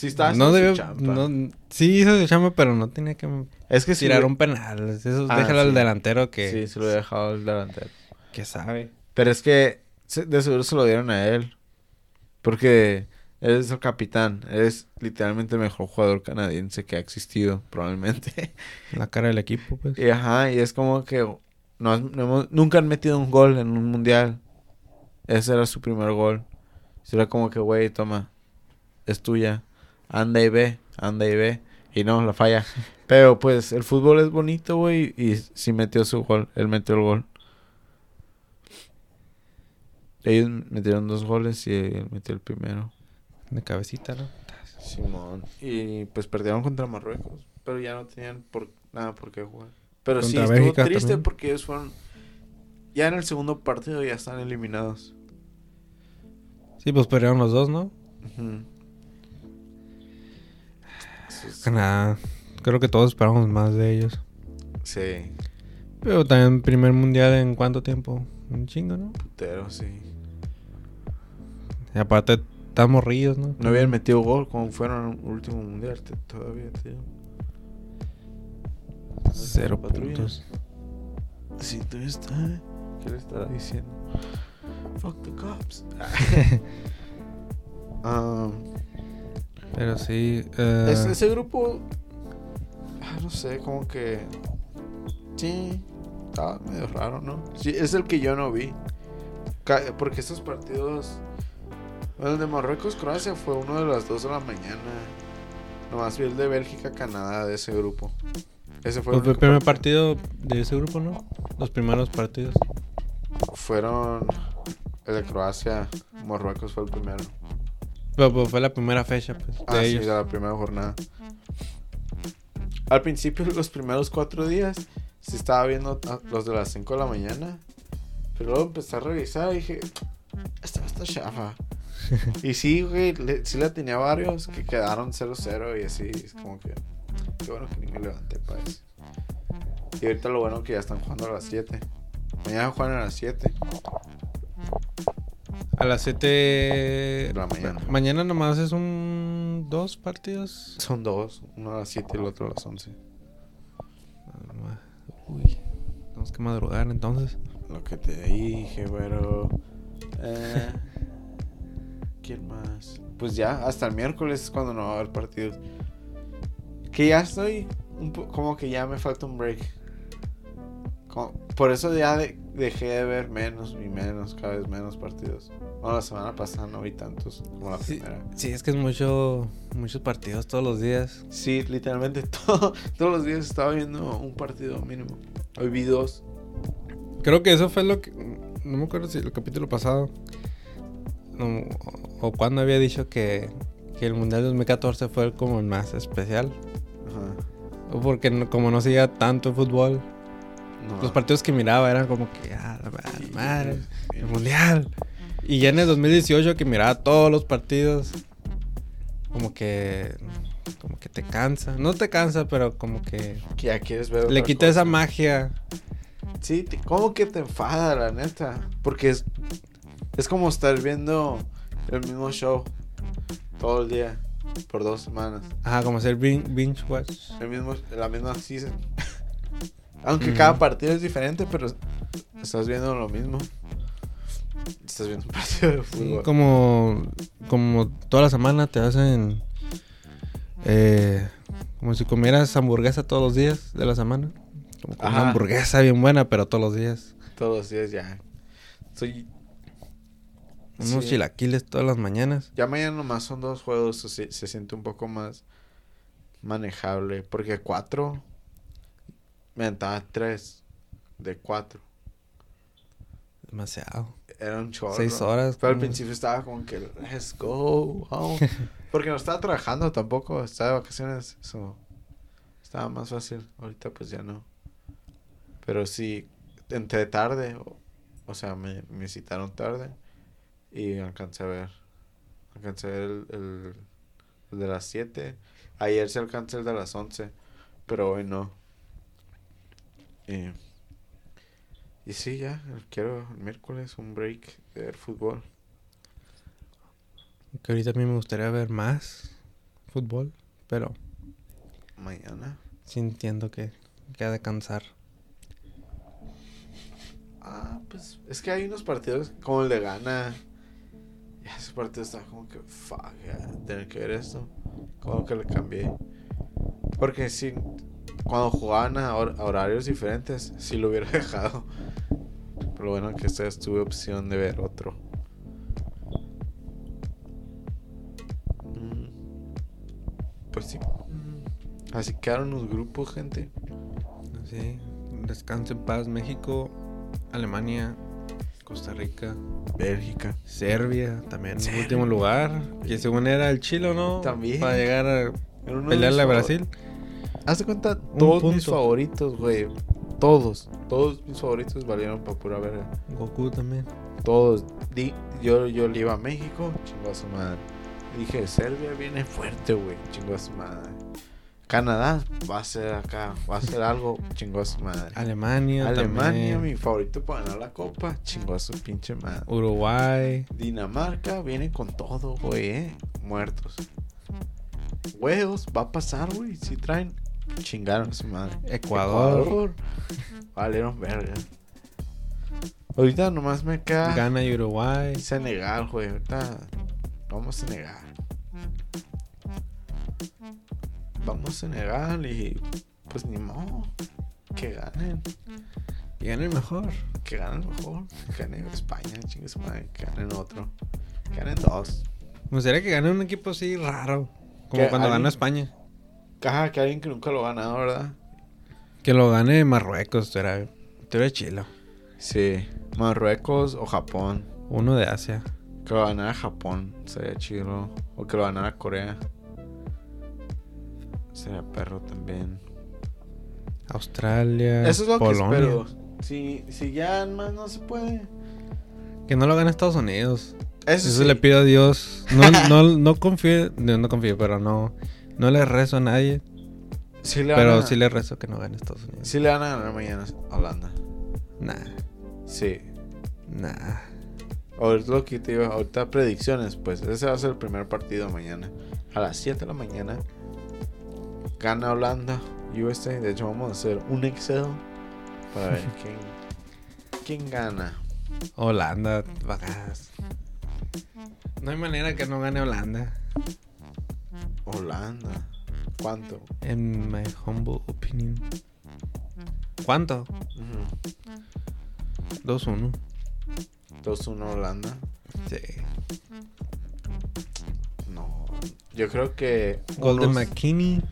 Sí está no debió. No, sí hizo su chamba, pero no tenía que Es que tirar un penal. Eso Ah, déjalo al delantero que, Sí, se lo he dejado el delantero. que sabe. Pero es que de seguro se lo dieron a él. Porque es el capitán. Es literalmente el mejor jugador canadiense que ha existido, probablemente. La cara del equipo, pues. y ajá, y es como que no, hemos- nunca han metido un gol en un mundial. Ese era su primer gol. Y era como que, güey, toma, es tuya. Anda y ve, anda y ve. Y no, la falla. Pero pues el fútbol es bonito, güey. Y sí metió su gol. Él metió el gol. Ellos metieron dos goles y él metió el primero. De cabecita, ¿no? Simón. Y pues perdieron contra Marruecos. Pero ya no tenían por, nada por qué jugar. Pero sí, estuvo triste también. porque ellos fueron. Ya en el segundo partido ya están eliminados. Sí, pues perdieron los dos, ¿no? Canadá. Creo que todos esperamos más de ellos. Sí, Pero también primer mundial en cuánto tiempo? Un chingo, ¿no? putero, sí. Y aparte, están morrillos, ¿no? No habían metido gol como fueron en el último mundial todavía, tío. Cero puntos. Sí, tú está. ¿Qué le estará diciendo? Fuck the cops. Um, Pero sí. Es- ese grupo, ah, no sé, como que sí, estaba medio raro, ¿no? Sí, es el que yo no vi. Porque estos partidos, bueno, el de Marruecos, Croacia fue uno de las 2 de la mañana. Nomás vi el de Bélgica, Canadá de ese grupo. Ese fue pues el el único primer partido. partido de ese grupo, ¿no? Los primeros partidos. Fueron el de Croacia, Marruecos fue el primero. Pero, pues, fue la primera fecha, pues, de Ah, sí, ellos. de la primera jornada. Al principio, los primeros cuatro días, sí estaba viendo los de las 5 de la mañana. Pero luego empecé a revisar y dije, esta está chafa. y sí, güey, le- sí la tenía varios que quedaron 0-0 y así. Es como que, qué bueno que ni me levanté para eso. Y ahorita lo bueno que ya están jugando a las 7. Mañana juegan a las 7. A las 7 De la mañana. Mañana nomás es un. Dos partidos. Son dos, uno a las 7 y el otro a las 11. Uy. Tenemos que madrugar entonces. Lo que te dije, pero. Eh, ¿Quién más? Pues ya, hasta el miércoles es cuando no va a haber partidos. Que ya estoy. Un como que ya me falta un break. Como- por eso ya de- dejé de ver menos y menos, cada vez menos partidos. Bueno, la semana pasada no vi tantos como la Sí, primera. sí, es que es mucho. Muchos partidos todos los días. Sí, literalmente todo, todos los días estaba viendo un partido mínimo. Hoy vi dos. Creo que eso fue lo que. No me acuerdo si el capítulo pasado. no, o, cuando había dicho que, que el Mundial 2014 fue el como el más especial. Ajá. O porque no- como no seguía tanto fútbol. No. Los partidos que miraba eran como que. Ah, la madre, Sí, madre, el Mundial. Y ya en el 2018 que miraba todos los partidos. Como que. Como que te cansa. No te cansa, pero como que. Que ya quieres ver. Le quita esa magia. Sí, te- como que te enfada, la neta. Porque es, es como estar viendo el mismo show todo el día por dos semanas. Ajá, como hacer bin- binge watch. El mismo, la misma season. Aunque cada partido es diferente, pero estás viendo lo mismo. Estás viendo un partido de Sí, fútbol. como, como toda la semana te hacen eh, como si comieras hamburguesa todos los días de la semana. Como una hamburguesa bien buena, pero todos los días. Todos los días ya. Soy. Unos Sí. chilaquiles todas las mañanas. Ya mañana nomás son dos juegos, se, se siente un poco más manejable. Porque cuatro, me aventaba tres de cuatro. Demasiado. Era un chorro. Seis horas. Pero al principio estaba como que, let's go, home. Porque no estaba trabajando tampoco, estaba de vacaciones. Eso estaba más fácil. Ahorita pues ya no. Pero sí, entré tarde. O, o sea, me, me citaron tarde. Y alcancé a ver. Alcancé a ver el, el, el de las 7. Ayer se alcancé el de las 11. Pero hoy no. Y, y sí, ya. Quiero el miércoles un break de ver fútbol. Que ahorita a mí me gustaría ver más fútbol, pero Mañana. sí entiendo que, que ha de cansar. Ah, pues es que hay unos partidos como el de Gana. Y ese partido está como que, fuck, tener que ver esto. Como que le cambié. Porque si cuando jugaban a, hor- a horarios diferentes, sí lo hubiera dejado. Pero bueno, que esta vez tuve opción de ver otro. Mm, Pues sí. Así quedaron los grupos, gente. Sí, descanse en paz México, Alemania, Costa Rica, Bélgica. Serbia también en último lugar, que según era el Chile, ¿no? También. Para llegar a pelearle a Brasil. Haz de cuenta, todos mis favoritos, güey. Todos. Todos mis favoritos valieron para pura verga. Goku también. Todos. Di- yo, yo le iba a México, chingó a su madre. Dije, Serbia viene fuerte, güey. Chingó a su madre. Canadá va a ser acá, va a ser algo, chingó a su madre. Alemania, Alemania, también. mi favorito para ganar la copa, chingó a su pinche madre. Uruguay. Dinamarca viene con todo, güey, eh. Muertos. Huevos, va a pasar, güey. Si traen, chingaron a su madre. Ecuador. Ecuador. Valieron verga. Ahorita nomás me queda Ghana y Uruguay. Senegal, güey. Ahorita vamos a Senegal. Vamos a Senegal y pues ni modo. Que ganen. Y gana el mejor. Que ganen mejor. Que ganen España, chingue su madre. Que ganen otro. Que ganen dos. Me gustaría que gane un equipo así raro. Como cuando alguien- ganó España. Caja que alguien que nunca lo ha ganado, ¿verdad? Que lo gane Marruecos, era, era chilo. Sí. Marruecos o Japón. Uno de Asia. Que lo ganara Japón. Sería chido. O que lo ganara Corea. Sería perro también. Australia. Eso es lo Polonia. que espero. Si, si ya más no se puede. Que no lo gane Estados Unidos. Eso, Eso sí. le pido a Dios. No, no, no confío, no, no confío, pero no, no le rezo a nadie. Sí le Pero a- sí le rezo que no gane Estados Unidos. sí le van a ganar mañana a Holanda. Nah, Sí. nah. Ahorita lo que te digo, ahorita predicciones, pues ese va a ser el primer partido mañana. A las 7 de la mañana. Gana Holanda, USA. De hecho, vamos a hacer un Excel para ver quién, quién gana. Holanda, vagas. No hay manera que no gane Holanda. Holanda. ¿Cuánto? En my humble opinion. ¿Cuánto? Ujú. 2-1. 2-1 Holanda. Sí. No. Yo creo que. Golden unos- McKinney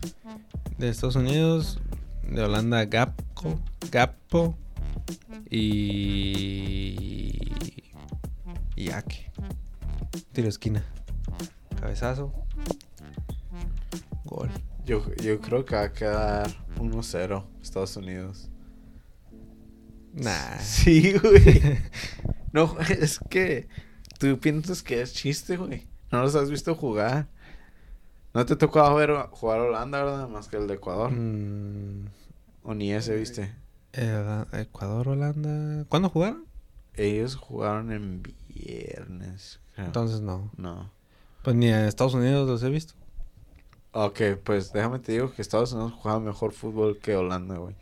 de Estados Unidos. De Holanda, Gapco. Gapo. Y. Y Ake. Tiro esquina. Cabezazo. Gol. Yo, yo creo que va a quedar 1-0 Estados Unidos. Nah. Sí, güey. No, es que tú piensas que es chiste, güey. No los has visto jugar. No te tocó ver jugar Holanda, ¿verdad? Más que el de Ecuador. Mm, O ni ese, ¿viste? eh, Ecuador, Holanda. ¿Cuándo jugaron? Ellos jugaron en viernes. creo. Entonces no. No. Pues ni a Estados Unidos los he visto. Ok, pues déjame te digo que Estados Unidos juega mejor fútbol que Holanda, güey.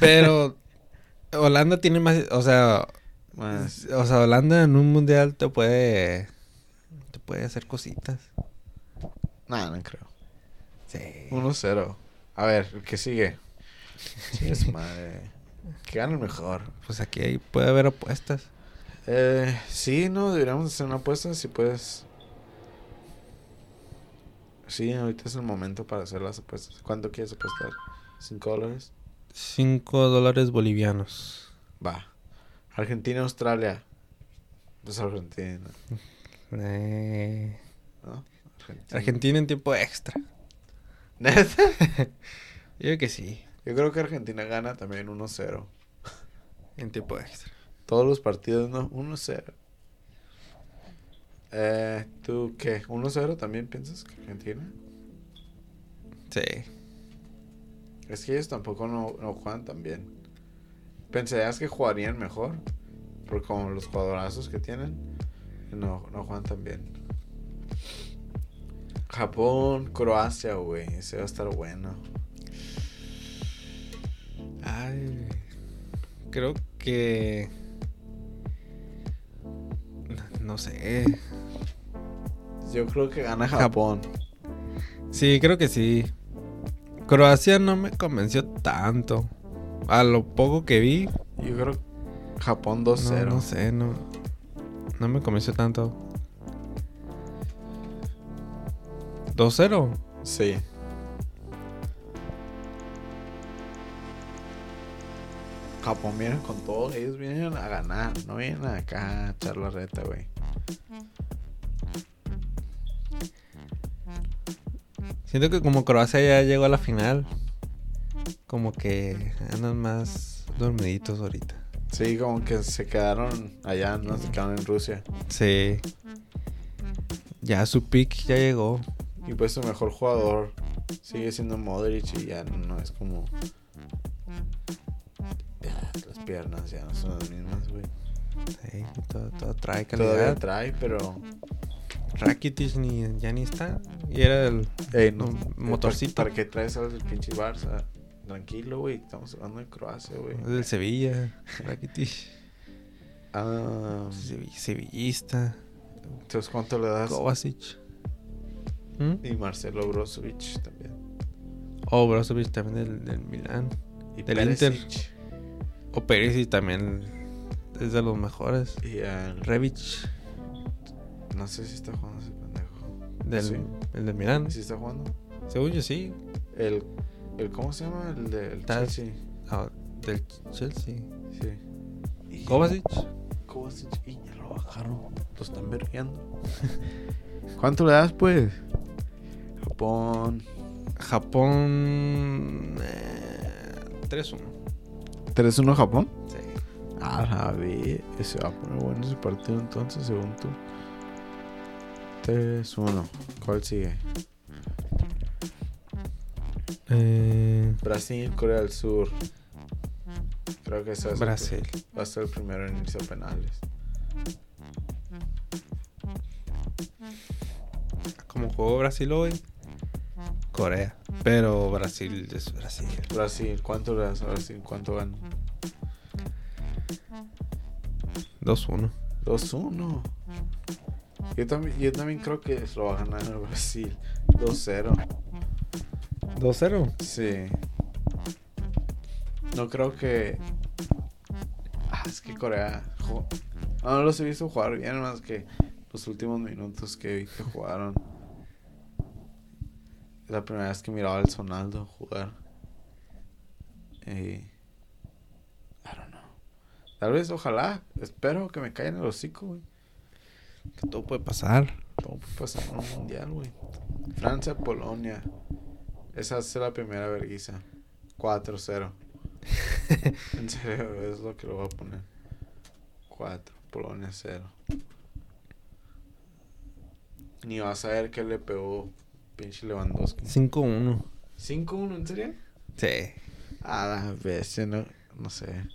Pero Holanda tiene más, o sea, Más- o sea, Holanda en un mundial te puede te puede hacer cositas. Nah, no creo. Sí. 1-0. A ver, el que sigue. Es madre. Que gane el mejor. Pues aquí puede haber apuestas. Eh, sí, no, deberíamos hacer una apuesta si puedes. Sí, ahorita es el momento para hacer las apuestas. ¿Cuánto quieres apostar? ¿Cinco dólares? 5 dólares bolivianos. Va. Argentina, Australia. Pues Argentina. Eh, ¿No? Argentina en tiempo extra. ¿Neta? Yo creo que sí, Yo creo que Argentina gana también 1-0. en tiempo extra. Todos los partidos, ¿no? 1-0. Eh, ¿Tú qué? ¿1-0 también piensas que Argentina? Sí. Es que ellos tampoco no, no juegan tan bien. Pensarías que jugarían mejor. Por como los jugadorazos que tienen. No, no juegan tan bien. Japón, Croacia, güey. Ese va a estar bueno. Ay, creo que... No sé. Yo creo que gana Japón. Sí, creo que sí. Croacia no me convenció tanto. A lo poco que vi, Yo creo Japón no, 2-0. no sé, no, no me convenció tanto. 2-0. Sí. Japón viene con todo, ellos vienen a ganar, no vienen acá a echar la reta, güey. Siento que como Croacia ya llegó a la final, como que andan más dormiditos ahorita. Sí, como que se quedaron allá, no se quedaron en Rusia. Sí. Ya su pick ya llegó. Y pues su mejor jugador sigue siendo Modric y ya no es como... Ya, las piernas ya no son las mismas, güey. Sí, todo, todo trae Todavía calidad. trae, pero... Rakitic ni, ya ni está. Y era el Ey, no, un eh, motorcito. ¿Para, para qué traes al pinche Barça? Tranquilo, güey. Estamos hablando de Croacia, güey. del Sevilla. Rakitic. Ah, Sevi- Sevillista. entonces, ¿cuánto le das? Kovacic. ¿Mm? Y Marcelo Brozovic también. O Brozovic también del, del Milán. Y Del Inter. O Perisic también es de los mejores. Y el... Rebic No sé si está jugando ese pendejo. del, Sí. el del Milán. ¿Sí está jugando? Según yo sí. El... el ¿Cómo se llama? El del Chelsea. Ah, del Chelsea. Sí. Kovacic. Kovacic. Y ya lo bajaron. Lo están vergueando. ¿Cuánto le das, pues? Japón... Japón. eh, 3-1. 3-1 Japón. Sí. Ah, a ver, se va a poner bueno ese partido entonces, según tú. 3-1. ¿Cuál sigue? Eh, Brasil, Corea del Sur. Creo que a ser, Brasil. va a ser el primero en irse a penales. Como jugó Brasil hoy. Corea. Pero Brasil es Brasil. Brasil, ¿cuánto Brasil? ¿Cuánto gana? 2-1. 2-1. Yo también, yo también creo que lo va a ganar el Brasil. 2-0. 2-0. Sí. No creo que. Ah, es que Corea. jo- No, no los he visto jugar bien, más que los últimos minutos que vi que jugaron. Es la primera vez que miraba al Sonaldo jugar. Y. I don't know. Tal vez, ojalá. Espero que me caigan el hocico, güey. Que todo puede pasar. Todo puede pasar en un mundial, güey. Francia, Polonia. Esa es la primera vergüenza. 4-0. en serio, es lo que lo voy a poner. 4, Polonia 0. Ni vas a ver que le pegó pinche Lewandowski. 5-1. 5-1, ¿en serio? Sí. A la bestia, no, no sé.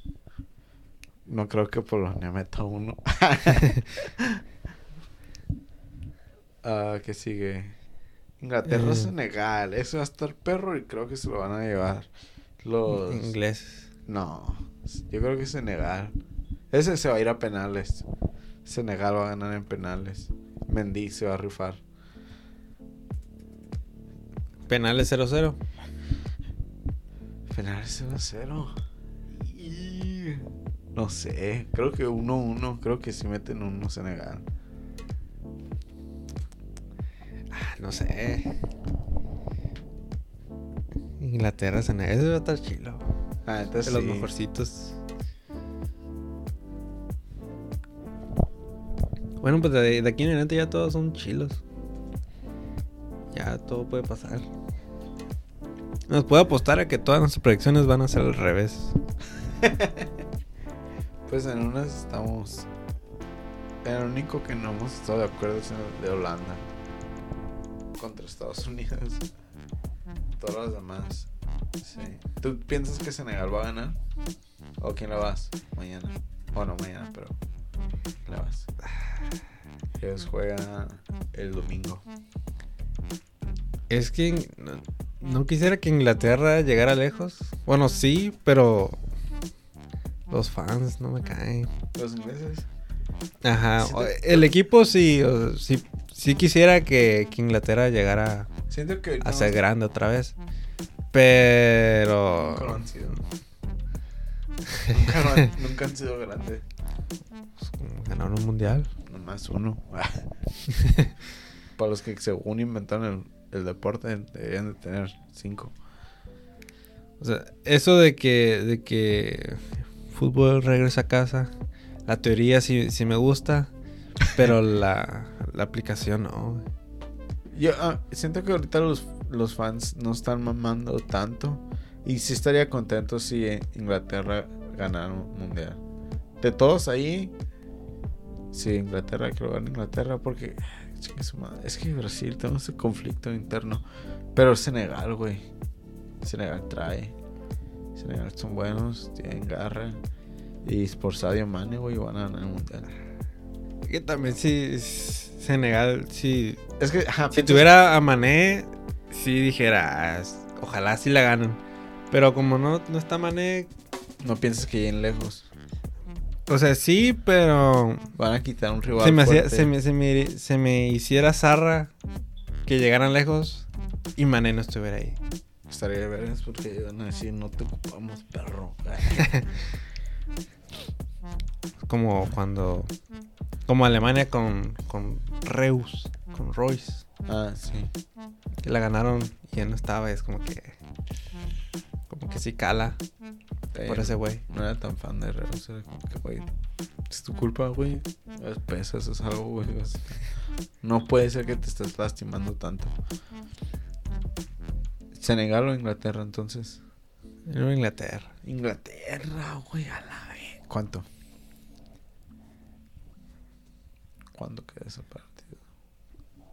No creo que Polonia meta uno. Ah, ¿Qué sigue? Inglaterra, Eh. Senegal. Eso va a estar perro y creo que se lo van a llevar. Los. Ingleses. No, yo creo que Senegal. Ese se va a ir a penales. Senegal va a ganar en penales. Mendy se va a rifar. Penales 0-0. Penales 0-0. Y- No sé, creo que 1-1. Creo que si meten uno Senegal. No sé. Inglaterra, Senegal. Ese va a estar chilo. Ah, entonces De los mejorcitos. Bueno, pues de, de aquí en adelante ya todos son chilos. Ya todo puede pasar. Nos puede apostar a que todas nuestras predicciones van a ser al revés. Pues en unas estamos. El único que no hemos estado de acuerdo es el de Holanda. Contra Estados Unidos. Todas las demás. Sí. ¿Tú piensas que Senegal va a ganar? ¿O quién la vas? Mañana. Bueno, mañana, pero. ¿quién la vas? Ellos juegan el domingo. Es que no, no quisiera que Inglaterra llegara lejos. Bueno, sí, pero los fans no me caen. Los ingleses. Ajá, el equipo sí, o- sí, sí quisiera que, que Inglaterra llegara Siento que. a no, ser grande otra vez. Pero... Nunca lo han sido. Nunca, lo han, nunca han sido grandes. Ganaron un mundial. Nomás uno. Para los que según inventaron el, el deporte deberían de tener cinco. O sea, eso de que, de que fútbol regresa a casa, la teoría sí, sí me gusta, pero la, la aplicación no. Yo ah, siento que ahorita los, los fans no están mamando tanto. Y sí estaría contento si Inglaterra ganara un mundial. De todos ahí, sí, Inglaterra, quiero ganar Inglaterra porque es que Brasil tenemos ese conflicto interno. Pero Senegal, güey. Senegal trae. Senegal son buenos, tienen garra. Y por Sadio Mane, güey, van a ganar el mundial. Que también sí, Senegal, sí. Es que, ajá, Si piensas- tuviera a Mané, sí dijera, "Ah, ojalá sí la ganen. Pero como no, no está Mané, no piensas que lleguen lejos. o sea, sí, pero Van a quitar un rival. se me, hacía- se, me, se, me, se me hiciera zarra que llegaran lejos y Mané no estuviera ahí. Estaría de veras porque van a decir, no te ocupamos, perro. Como cuando. Como Alemania con, con Reus, con Royce. ah, sí. Que la ganaron y ya no estaba. Es como que. Como que sí cala por ese güey. No era tan fan de Reus. Era como que, güey, es tu culpa, güey. Es pesas, es algo, güey. no puede ser que te estés lastimando tanto. Senegal o Inglaterra, entonces. En Inglaterra. Inglaterra, güey, a la vez. ¿Cuánto? ¿Cuándo queda ese partido?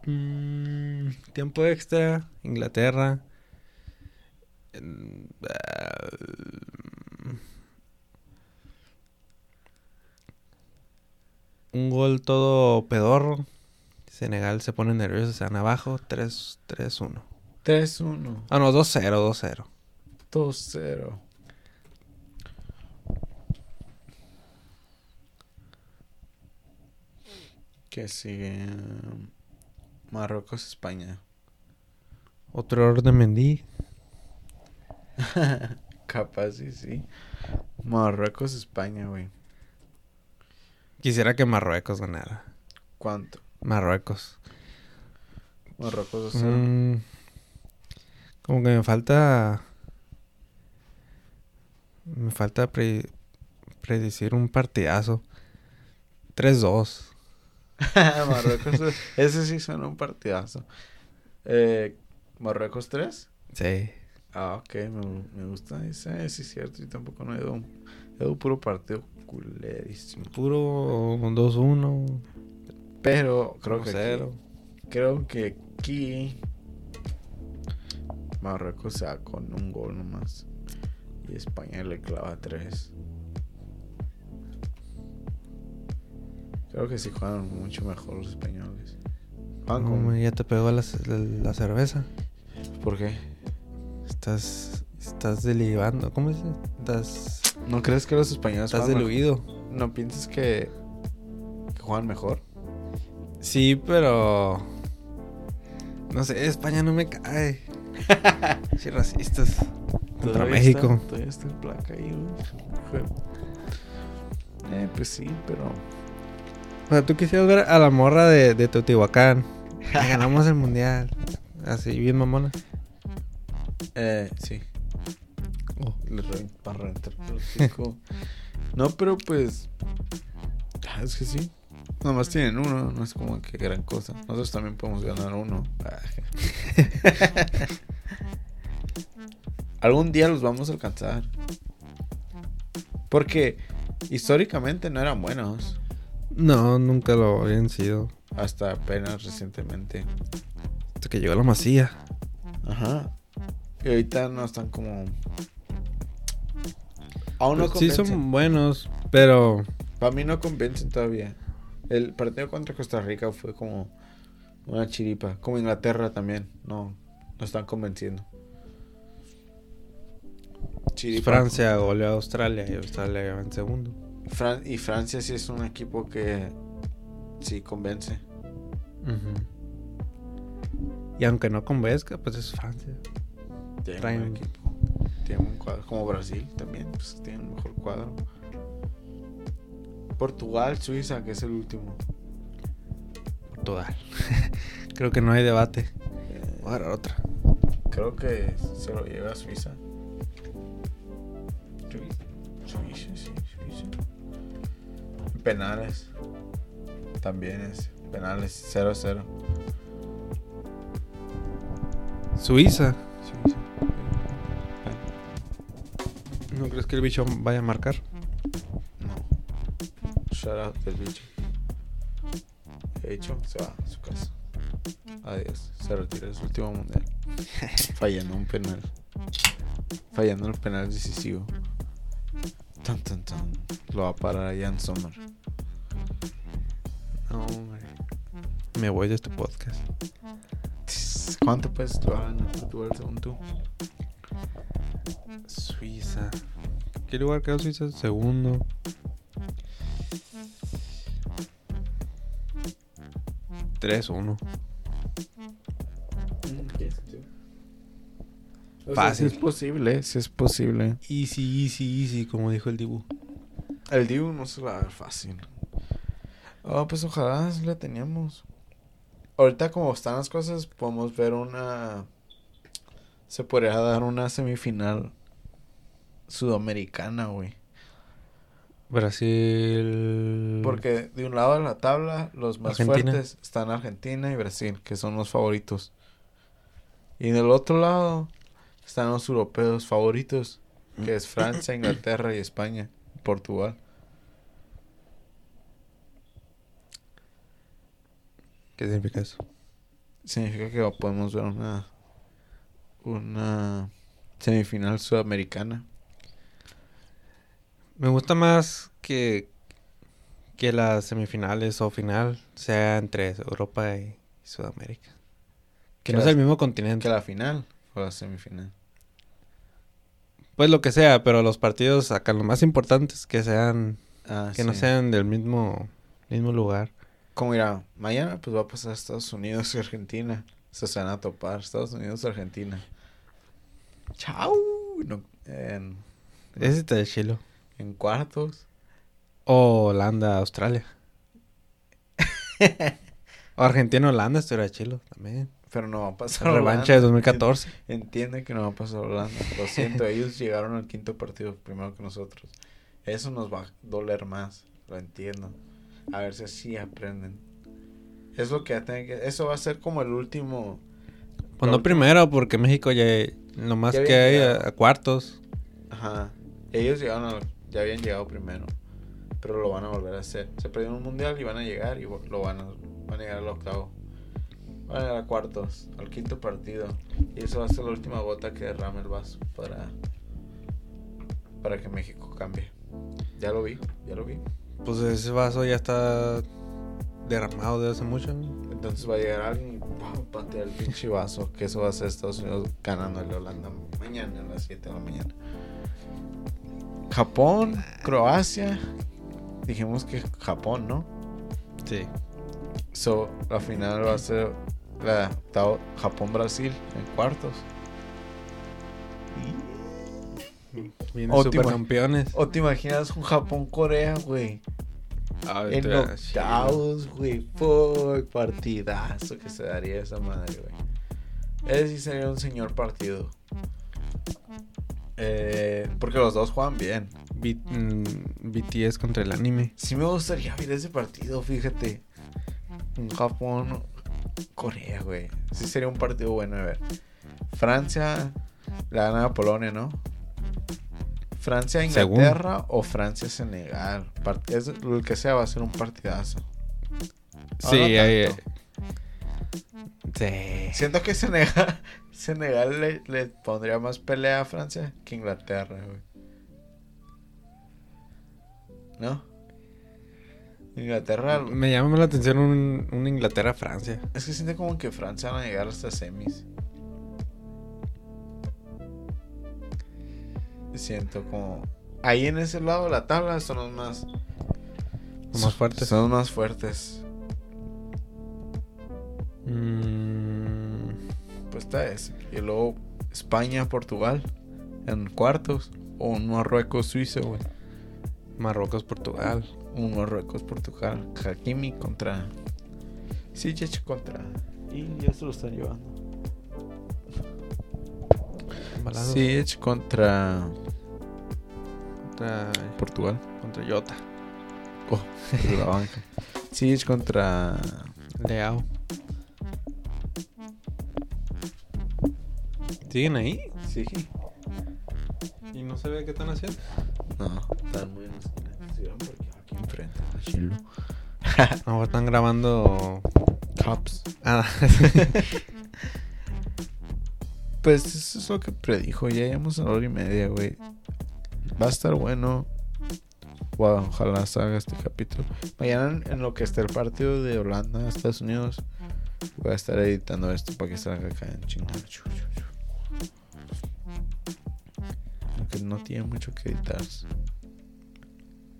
Mm, tiempo extra. Inglaterra. En- ah, un gol todo pedorro. Senegal se pone nervioso, se van abajo. 3 3-1. 3-1. Ah, no, 2-0, 2-0. 2-0. Que sigue um, Marruecos, España. Otro de Mendy. Capaz sí, sí. Marruecos, España, güey. Quisiera que Marruecos ganara. ¿Cuánto? Marruecos. Marruecos 2-0. Mm, como que me falta. Me falta pre- predecir un partidazo. 3-2. Marruecos, ese sí suena un partidazo. Eh, Marruecos 3. Sí. Ah, ok, me, me gusta ese, sí es cierto. Yo tampoco no he ido. He ido puro partido culerísimo. Puro 2-1. Pero creo que 0 aquí, creo que aquí Marruecos se va con un gol nomás. Y España le clava tres. Creo que sí juegan mucho mejor los españoles. Juegan con- ya te pegó la, ce- la- la cerveza. ¿Por qué? Estás. Estás delibando. ¿Cómo dice? Estás. ¿No crees que los españoles Estás mejor? diluido. ¿No piensas que, que juegan mejor? Sí, pero. No sé, España no me cae. Sí, racistas. Contra México. Está, todavía está el placa ahí, güey. Eh, pues sí, pero. O sea, tú quisieras ver a la morra de, de Teotihuacán. Ganamos el mundial. Así, bien mamona. Eh, sí. Oh. Le para hocico. No, pero pues. ah, Es que sí. Nomás tienen uno, no es como que gran cosa. Nosotros también podemos ganar uno. Algún día los vamos a alcanzar. Porque históricamente no eran buenos. No, nunca lo habían sido. Hasta apenas recientemente. Hasta que llegó la masía. Ajá. Y ahorita no están como. Aún no Pues sí son buenos, pero Para mí no convencen todavía. El partido contra Costa Rica fue como una chiripa. Como Inglaterra también. No, no están convenciendo. Chiripa. Francia goleó a Australia y Australia va en segundo. Fran- y Francia sí es un equipo que sí convence. Y aunque no convenzca, pues es Francia. Tiene Traen- un equipo. Tiene un cuadro. Como Brasil también. Pues tiene un mejor cuadro. Portugal, Suiza, que es el último. Portugal. Creo que no hay debate. Eh, Voy a agarrar otra. Creo que se lo lleva a Suiza. Suiza, Suiza. Penales. También es. Penales 0-0. Suiza. Suiza. ¿No crees que el bicho vaya a marcar? No. Shout out del bicho. De hecho, se va a su casa. Adiós. Se retira de su último mundial. Fallando un penal. Fallando el penal decisivo. Tan, tan, tan. Lo va a parar Jan Sommer. No, hombre. Me voy de este podcast. ¿Cuánto puedes en Portugal según tú? Suiza. ¿Qué lugar quedó Suiza? Segundo. Tres, uno. Fácil. Si es posible, si es posible. Easy, easy, easy, como dijo el Dibu. El Dibu no se va a ver fácil. Oh, pues ojalá sí la teníamos. Ahorita como están las cosas, podemos ver una... Se podría dar una semifinal sudamericana, güey. Brasil. Porque de un lado de la tabla, los más Argentina. fuertes están Argentina y Brasil, que son los favoritos. Y del otro lado están los europeos favoritos, que es Francia, Inglaterra y España, Portugal. ¿Qué significa eso? Significa que podemos ver una una semifinal sudamericana. Me gusta más que, que las semifinales o final sea entre Europa y Sudamérica. Que Que no es el mismo continente. Que la final o la semifinal. Pues lo que sea, pero los partidos acá los más importantes que sean Ah, que no sean del mismo mismo lugar. Como mira, mañana pues va a pasar Estados Unidos y Argentina. Se van a topar Estados Unidos y Argentina. Chao. No, en, Ese está de chilo. en cuartos. O Holanda, Australia. o Argentina, Holanda, esto era chilo también. Pero no va a pasar. Revancha de Holanda. 2014. Entiende que no va a pasar Holanda. Lo siento, ellos llegaron al quinto partido primero que nosotros. Eso nos va a doler más. Lo entiendo. A ver si así aprenden. Es lo que. Eso va a ser como el último. Pues no primero, porque México ya lo más que hay a, a cuartos. Ajá. Ellos llegaron a- ya habían llegado primero. Pero lo van a volver a hacer. Se perdieron un mundial y van a llegar y lo van a, van a llegar al octavo. Van a llegar a cuartos, al quinto partido. Y eso va a ser la última gota que derrame el vaso para, para que México cambie. Ya lo vi, ya lo vi. Pues ese vaso ya está derramado de hace mucho. ¿no? Entonces va a llegar alguien y ¡pum! patear el pinche vaso. Que eso va a ser Estados Unidos ganándole a Holanda mañana a las 7 de la mañana. Japón, Croacia. Dijimos que Japón, ¿no? Sí. So, la final va a ser la Japón-Brasil en cuartos. Vienen Ótimo. supercampeones. ¿O te imaginas un Japón-Corea, güey? Ay, En octavos, güey. Fuck, partidazo que se daría esa madre, güey. Ese sí sería un señor partido. Eh, porque los dos juegan bien. B- mm, BTS contra el anime. Sí me gustaría ver ese partido, fíjate. Un Japón, Corea, güey. Sí sería un partido bueno de ver. Francia la gana a Polonia, ¿no? Francia Según. Inglaterra o Francia Senegal. Part- es lo que sea va a ser un partidazo. Sí, no sí. Siento que Senegal, Senegal le, le pondría más pelea a Francia que Inglaterra, güey. ¿No? Inglaterra Me llama la atención un, un Inglaterra-Francia. Es que siento como que Francia van a llegar hasta semis. Siento como. Ahí en ese lado de la tabla son los más. Los más fuertes. Son los más fuertes. Mm, Pues está ese. Y luego España, Portugal. En cuartos. O un Marruecos, Suiza, güey. Marruecos, Portugal. Un Marruecos, Portugal. Hakimi contra. Ziyech contra. Y ya se lo están llevando. Ziyech contra contra, Portugal. contra Jota. Oh, de la banca. Ziyech contra. Leao. ¿Siguen ahí? Sí. ¿Y no se ve qué están haciendo? No, están muy en porque aquí enfrente. Chilo. No, están grabando Cops. Ah, Pues eso es lo que predijo. Ya llevamos una hora y media, güey. Va a estar bueno. Wow, ojalá salga este capítulo. Mañana en, lo que esté el partido de Holanda, Estados Unidos, voy a estar editando esto para que salga acá en chingada. Aunque no tiene mucho que editar.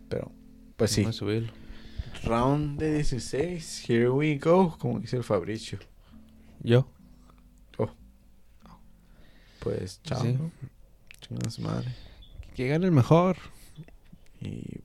Pero, pues sí. Vamos a subirlo. Round de 16. Here we go. Como dice el Fabricio. ¿Yo? Pues chao. Sí. ¿no? Chinga su madre. Que gane el mejor. Y